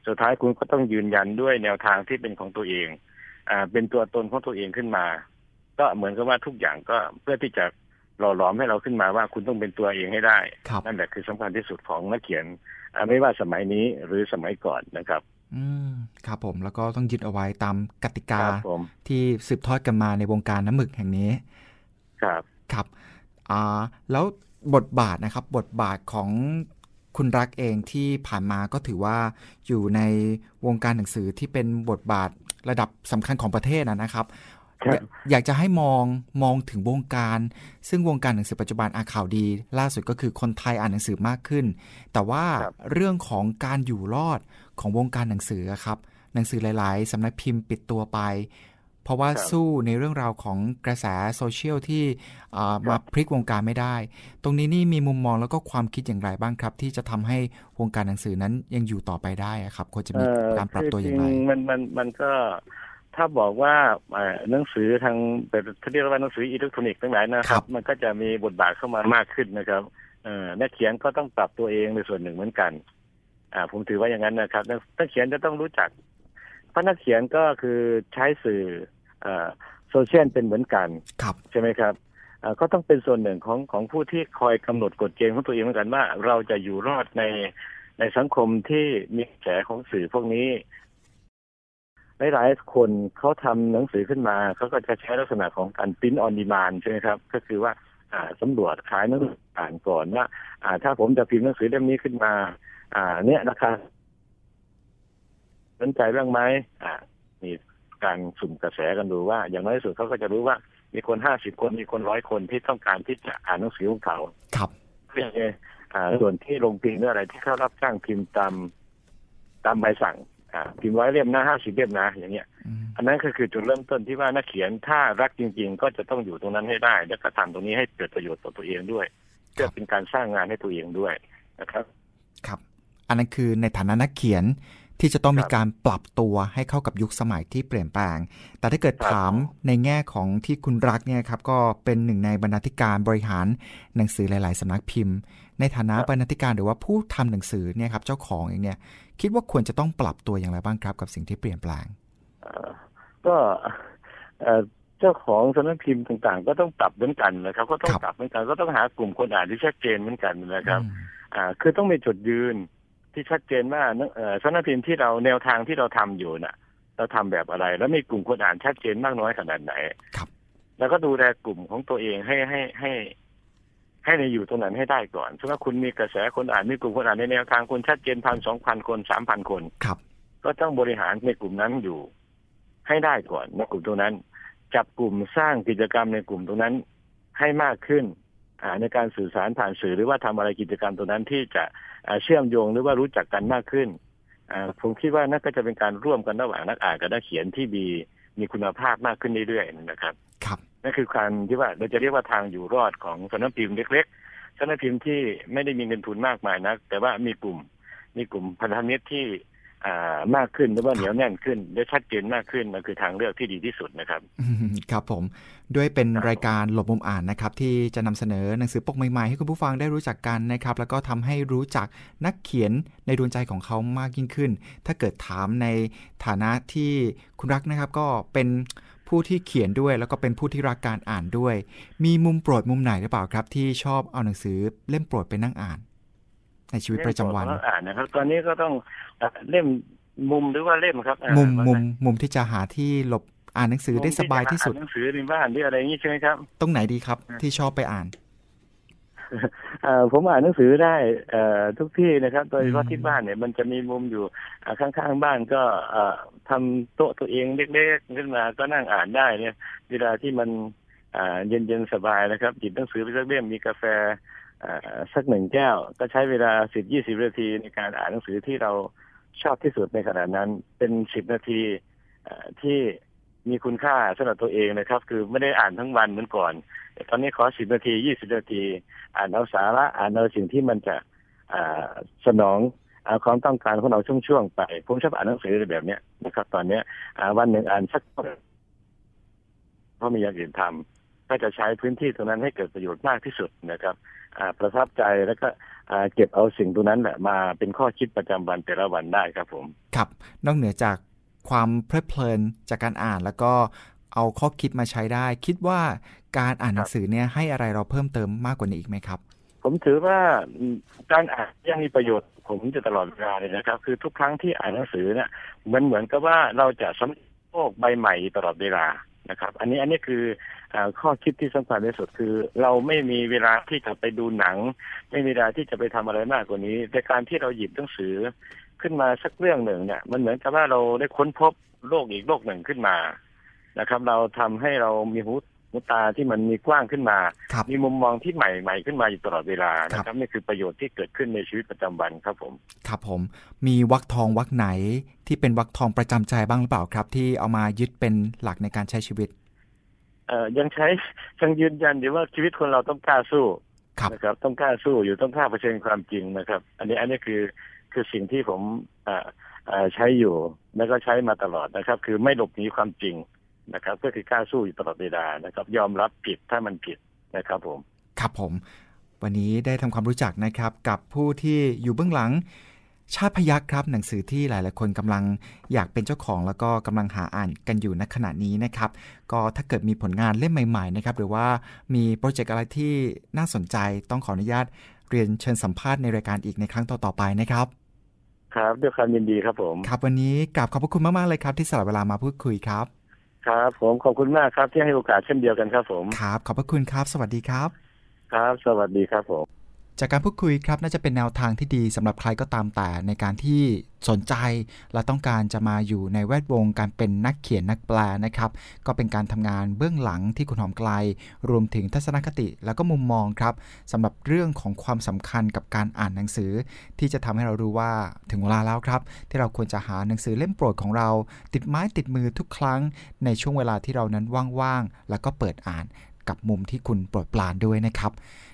สุดท้ายคุณก็ต้องยืนยันด้วยแนวทางที่เป็นของตัวเอง อ่า เป็นตัวตนของตัวเองขึ้นมา ก็เหมือนกับว่าทุกอย่างก็เพื่อที่จะหล่อหลอมให้เราขึ้นมาว่าคุณต้องเป็นตัวเองให้ได้ นั่นแหละคือสำคัญที่สุดของนักเขียนไม่ว่าสมัยนี้หรือสมัยก่อนนะครับ อืมครับผมแล้วก็ต้องยึดเอาไว้ตามกติกาที่สืบทอดกันมาในวงการน้ำหมึกแห่งนี้ ครับ ครับอ่าแล้วบทบาทนะครับบทบาทของคุณรักเองที่ผ่านมาก็ถือว่าอยู่ในวงการหนังสือที่เป็นบทบาทระดับสำคัญของประเทศนะครับอยากจะให้มองมองถึงวงการ ซึ่งวงการหนังสือปัจจุบันอาข่าวดี ล่าสุดก็คือคนไทยอ่านหนังสือมากขึ้น แต่ว่าเรื่องของการอยู่รอดของวงการหนังสือครับ หนังสือหลาย ๆสำนักพิมพ์ปิดตัวไป เพราะว่าสู้ในเรื่องราวของกระแสโซเชียลที่มาพลิกวงการไม่ได้ ตรงนี้นี่มีมุมมองแล้วก็ความคิดอย่างไรบ้างครับ ที่จะทำให้วงการหนังสือนั้นยังอยู่ต่อไปได้ครับควรจะมีการปรับตัวอย่างไรมันมันมันก็ถ้าบอกว่าหนังสือทางแบบเขาเรียกว่าหนังสืออิเล็กทรอนิกส์ทั้งหลายนะครับ มันก็จะมีบทบาทเข้ามามากขึ้นนะครับนักเขียนก็ต้องปรับตัวเองในส่วนหนึ่งเหมือนกัน อ่า ผมถือว่าอย่างนั้นนะครับนักเขียนจะต้องรู้จักเพราะนักเขียนก็คือใช้สื่อโซเชียลเป็นเหมือนกันครับใช่ไหมครับก็ต้องเป็นส่วนหนึ่งของของผู้ที่คอยกำหนดกฎเกณฑ์ของตัวเองเหมือนกันว่า เราจะอยู่รอดในในสังคมที่มีแสของสื่อพวกนี้หลายๆคนเขาทำหนังสือขึ้นมาเขาก็จะใช้ลักษณะของการพิมพ์ออนดีมานใช่ไหมครับ ก็คือว่าอ่าสำรวจขายหนังสืออ่านก่อนว่าอ่า ถ้าผมจะพิมพ์หนังสือเล่มนี้ขึ้นมา อ่า เนี่ยนะคะ สนใจเรื่องไหมอ่ามีการสุ่มกระแสกันดูว่า อย่างน้อยที่สุดเขาก็จะรู้ว่า มีคนห้าสิบคนมีคนร้อยคนที่ต้องการที่จะอ่านหนังสือของเขาครับเรื่องอ่าส่วนที่ลงพิมพ์เรื่องอะไรที่เขารับจ้างพิมพ์ตามตามใบสั่งพิมพ์ร้อยเล่มนะห้าสิบเล่มนะอย่างเงี้ย อันนั้นก็คือจุดเริ่มต้นที่ว่านักเขียนถ้ารักจริง ๆ ก็จะต้องอยู่ตรงนั้นให้ได้ แล้วก็ทำตรงนี้ให้เกิดประโยชน์ต่อตัวเองด้วยเพื่อเป็นการสร้างงานให้ตัวเองด้วยนะครับ ครับ อันนั้นคือในฐานะนักเขียน ที่จะต้องมีการปรับตัวให้เข้ากับยุคสมัยที่เปลี่ยนแปลง แต่ถ้าเกิดถามในแง่ของที่คุณรักเนี่ยครับก็เป็นหนึ่งในบรรณาธิการบริหารหนังสือหลาย ๆสำนักพิมพ์ ในฐานะบรรณาธิการหรือว่าผู้ทำหนังสือเนี่ยครับเจ้าของเองเนี่ยคิดว่าควรจะต้องปรับตัวอย่างไรบ้างครับ กับสิ่งที่เปลี่ยนแปลงก็เจ้าของสำนักพิมพ์ต่างๆ ก็ต้องปรับเหมือนกันนะครับ ก็ต้องปรับเหมือนกันก็ต้องหากลุ่มคนอ่านที่ชัดเจนเหมือนกันนะครับ อ่า คือต้องมีจุดยืน ที่ชัดเจนว่าสำนักพิมพ์ที่เราแนวทางที่เราทำอยู่น่ะ เราทำแบบอะไร แล้วมีกลุ่มคนอ่านชัดเจนมากน้อยขนาดไหนครับ แล้วก็ดูแลกลุ่มของตัวเองให้ให้ให้ ให้ในอยู่ตรงนั้นให้ได้ก่อนถ้าคุณมีกระแสคนอ่านมีกลุ่มคนอ่านในแนวทางคนชัดเจนพันสองพันคนสามพันคนครับ ก็ต้องบริหารในกลุ่มนั้นอยู่ ให้ได้ก่อนในกลุ่มตรงนั้น จับกลุ่มสร้างกิจกรรมในกลุ่มตรงนั้นให้มากขึ้น ในการสื่อสารผ่านสื่อหรือว่าทำอะไรกิจกรรมตรงนั้นที่จะเชื่อมโยงหรือว่ารู้จักกันมากขึ้นผมคิดว่านั่นก็จะเป็นการร่วมกันระหว่างนักอ่านกับนักเขียนที่มีมีคุณภาพมากขึ้นเรื่อยๆนะครับ ครับนั่นคือการที่ว่าเราจะเรียกว่าทางอยู่รอดของสำนักพิมพ์เล็กๆสำนักพิมพ์ที่ไม่ได้มีเงินทุนมากมายนัก แต่ว่ามีกลุ่มมีกลุ่มพันธมิตรที่อ่า มากขึ้นหรือว่าเหนียวแน่นขึ้นและชัดเจนมากขึ้นมันคือทางเลือกที่ดีที่สุดนะครับ ครับผมด้วยเป็นรายการหลบมุมอ่านนะครับที่จะนำเสนอหนังสือปกใหม่ๆ ให้คุณผู้ฟังได้รู้จักกันนะครับ แล้วก็ทำให้รู้จักนักเขียนในดวงใจของเขามากยิ่งขึ้น ถ้าเกิดถามในฐานะที่คุณรักนะครับ ก็เป็นผู้ที่เขียนด้วย แล้วก็เป็นผู้ที่รักการอ่านด้วย มีมุมโปรดมุมไหนหรือเปล่าครับ ที่ชอบเอาหนังสือเล่มโปรดไปนั่งอ่าน ในชีวิตประจำวันเล่มโปรดของเราอ่านนะครับ ตอนนี้ก็ต้องอะเล่มมุมหรือว่าเล่มครับอ่ามุมว่ามุไงมมุมที่จะหาที่หลบอ่านหนังสือได้สบายที่สุดมุมจะอ่นหนังสือในบ้านหรืออะไรอย่างนี้ใช่ไหมครับ ตรงไหนดีครับที่ชอบไปอ่านเอ่อผมอ่านหนังสือได้เอ่อทุกที่นะครับ โดยเฉพาะอืมที่บ้านเนี่ยมันจะมีมุมอยู่อ่าข้างๆบ้านก็เอ่อทำโต๊ะตัวเองเล็กๆขึ้นมาก็นั่งอ่านได้เนี่ย เวลาที่มันอ่าเย็นๆสบายนะครับหยิบหนังสือไปสักเล่มมีกาแฟอ่า สักหนึ่งแก้ว ก็ใช้เวลาสิบยี่สิบนาทีในการอ่านหนังสือที่เราชอบที่สุดในขณะนั้น เป็นสิบนาทีที่มีคุณค่าสำหรับตัวเองนะครับ คือไม่ได้อ่านทั้งวันเหมือนก่อนแต่ตอนนี้ขอสิบนาทียี่สิบนาที อ่านเอาสาระอ่านเอาสิ่งที่มันจะสนองอาความต้องการของเราช่วงๆไปผมชอบอ่านหนังสือแบบเนี้ยนะครับ ตอนเนี้ยวันหนึ่งอ่านสักเพราะมีอย่างอื่นทำก็จะใช้พื้นที่ตรงนั้นให้เกิดประโยชน์มากที่สุดนะครับ ประทับใจแล้วก็อ่าเก็บเอาสิ่งตรงนั้นแหละมาเป็นข้อคิดประจำวันแต่ละวันได้ครับผม ครับ นอกเหนือจากความเพลิดเพลินจากการอ่านแล้วก็เอาข้อคิดมาใช้ได้ คิดว่าการอ่านหนังสือเนี่ยให้อะไรเราเพิ่มเติมมากกว่านี้อีกไหมครับ ผมถือว่าอืมการอ่านยังมีประโยชน์ ผมจะตลอดเวลาเลยนะครับ คือทุกครั้งที่อ่านหนังสือเนี่ยมันเหมือนกับว่าเราจะสำเร็จโลกใบใหม่ตลอดเวลา นะครับ อันนี้อันนี้คืออข้อคิดที่สำคัญที่สุดคือ เราไม่มีเวลาที่จะไปดูหนัง ไม่มีเวลาที่จะไปทำอะไรมากกว่านี้แต่การที่เราหยิบหนังสือขึ้นมาสักเรื่องหนึ่งเนี่ย มันเหมือนกับว่าเราได้ค้นพบโลกอีกโลกหนึ่งขึ้นมานะครับ เราทำให้เรามีหู หูตาที่มันมีกว้างขึ้นมา ครับ มีมุมมองที่ใหม่ใหม่ขึ้นมาอยู่ตลอดเวลานะครับนี่คือประโยชน์ที่เกิดขึ้นในชีวิตประจำวันครับผม ครับผม มีวักทองวักไหนที่เป็นวักทองประจำใจบ้างหรือเปล่าครับ ที่เอามายึดเป็นหลักในการใช้ชีวิต เอ่อยังใช้ยังยืนยันอยู่ว่าชีวิตคนเราต้องกล้าสู้ครับ นะครับ ต้องกล้าสู้อยู่ต้องกล้าเผชิญความจริงนะครับ อันนี้อันนี้คือคือสิ่งที่ผมอ่าอ่าใช้อยู่ แล้วก็ใช้มาตลอดนะครับ คือไม่หลบหนีความจริง นะครับ ก็คือกล้าสู้อยู่ตลอดเวลานะครับ ยอมรับผิดถ้ามันผิดนะครับผม ครับผม วันนี้ได้ทำความรู้จักนะครับกับผู้ที่อยู่เบื้องหลังชาติพยักครับหนังสือที่หลาย ๆ คนกำลังอยากเป็นเจ้าของ แล้วก็กำลังหาอ่านกันอยู่ณขณะนี้นะครับ ก็ถ้าเกิดมีผลงานเล่มใหม่ ๆ นะครับ หรือว่ามีโปรเจกต์อะไรที่น่าสนใจต้องขออนุญาตเรียนเชิญสัมภาษณ์ในรายการอีกในครั้งต่อ ๆ ไปนะครับ ครับด้วยความยินดีครับผม ครับวันนี้กราบขอบพระคุณมาก ๆ เลยครับ ที่สละเวลามาพูดคุยครับ ครับ ผมขอบคุณมากครับที่ให้โอกาสเช่นเดียวกันครับผม ครับ ขอบพระคุณครับ สวัสดีครับ ครับ สวัสดีครับผม จากการพูดคุยครับน่าจะเป็นแนวทางที่ดีสำหรับใครก็ตามแต่ในการที่สนใจ และต้องการจะมาอยู่ในแวดวงการเป็นนักเขียนนักแปลนะครับ ก็เป็นการทำงานเบื้องหลังที่คุณหอมไกล รวมถึงทัศนคติแล้วก็มุมมองครับสำหรับเรื่องของความสำคัญกับการอ่านหนังสือ ที่จะทำให้เรารู้ว่าถึงเวลาแล้วครับ ที่เราควรจะหาหนังสือเล่มโปรดของเรา ติดไม้ติดมือทุกครั้ง ในช่วงเวลาที่เรานั้นว่างๆแล้วก็เปิดอ่านกับมุมที่คุณโปรดปรานด้วยนะครับ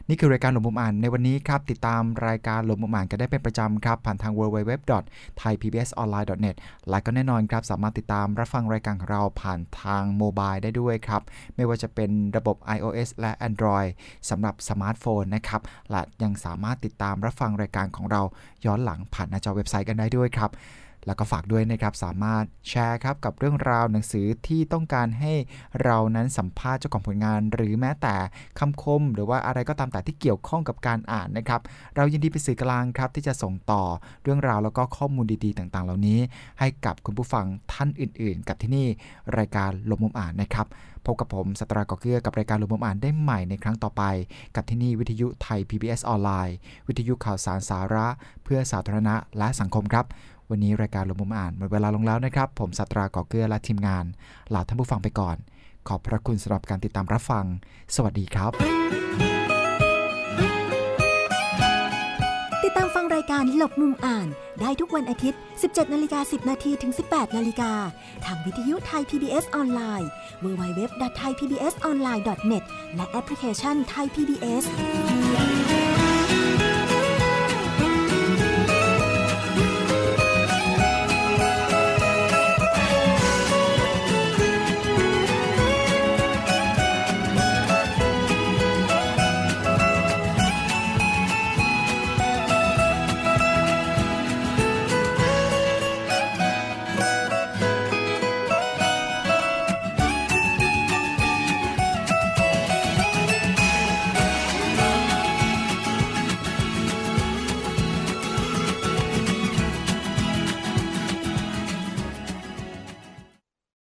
นี่คือรายการหลบมุมอ่านในวันนี้ครับ ติดตามรายการหลบมุมอ่านกันได้เป็นประจำครับ ผ่านทาง www.thaipbsonline.net และก็แน่นอนครับ สามารถติดตามรับฟังรายการของเราผ่านทางโมบายได้ด้วยครับ ไม่ว่าจะเป็นระบบ iOS และ Android สำหรับสมาร์ทโฟนนะครับ และยังสามารถติดตามรับฟังรายการของเราย้อนหลังผ่านหน้าจอเว็บไซต์กันได้ด้วยครับ แล้วก็ฝากด้วยนะครับ สามารถแชร์ครับกับเรื่องราวหนังสือที่ต้องการให้เรานั้นสัมภาษณ์เจ้าของผลงาน หรือแม้แต่คำคม หรือว่าอะไรก็ตามแต่ที่เกี่ยวข้องกับการอ่านนะครับ เรายินดีเป็นสื่อกลางครับที่จะส่งต่อเรื่องราวแล้วก็ข้อมูลดีๆ ต่างๆ เหล่านี้ ให้กับคุณผู้ฟังท่านอื่น ๆ กับที่นี่รายการลมมุมอ่านนะครับพบกับผมสตรากอเกือกับรายการลมมุมอ่านได้ใหม่ในครั้งต่อไป กับที่นี่วิทยุไทย PBS ออนไลน์ วิทยุข่าวสารสาระ เพื่อสาธารณะและสังคมครับ วันนี้รายการลมมุมอ่านหมดเวลาลงแล้วนะครับ ผมสัตรากอเกือและทีมงานลาท่านผู้ฟังไปก่อน ขอบพระคุณสำหรับการติดตามรับฟัง สวัสดีครับ ติดตามฟังรายการหลบมุมอ่าน ได้ทุกวันอาทิตย์ 17นาฬิกา10 นาทีถึง 18นาฬิกาทางวิทยุไทย PBS ออนไลน์ www.thaipbsonline.net และแอปพลิเคชัน Thai PBS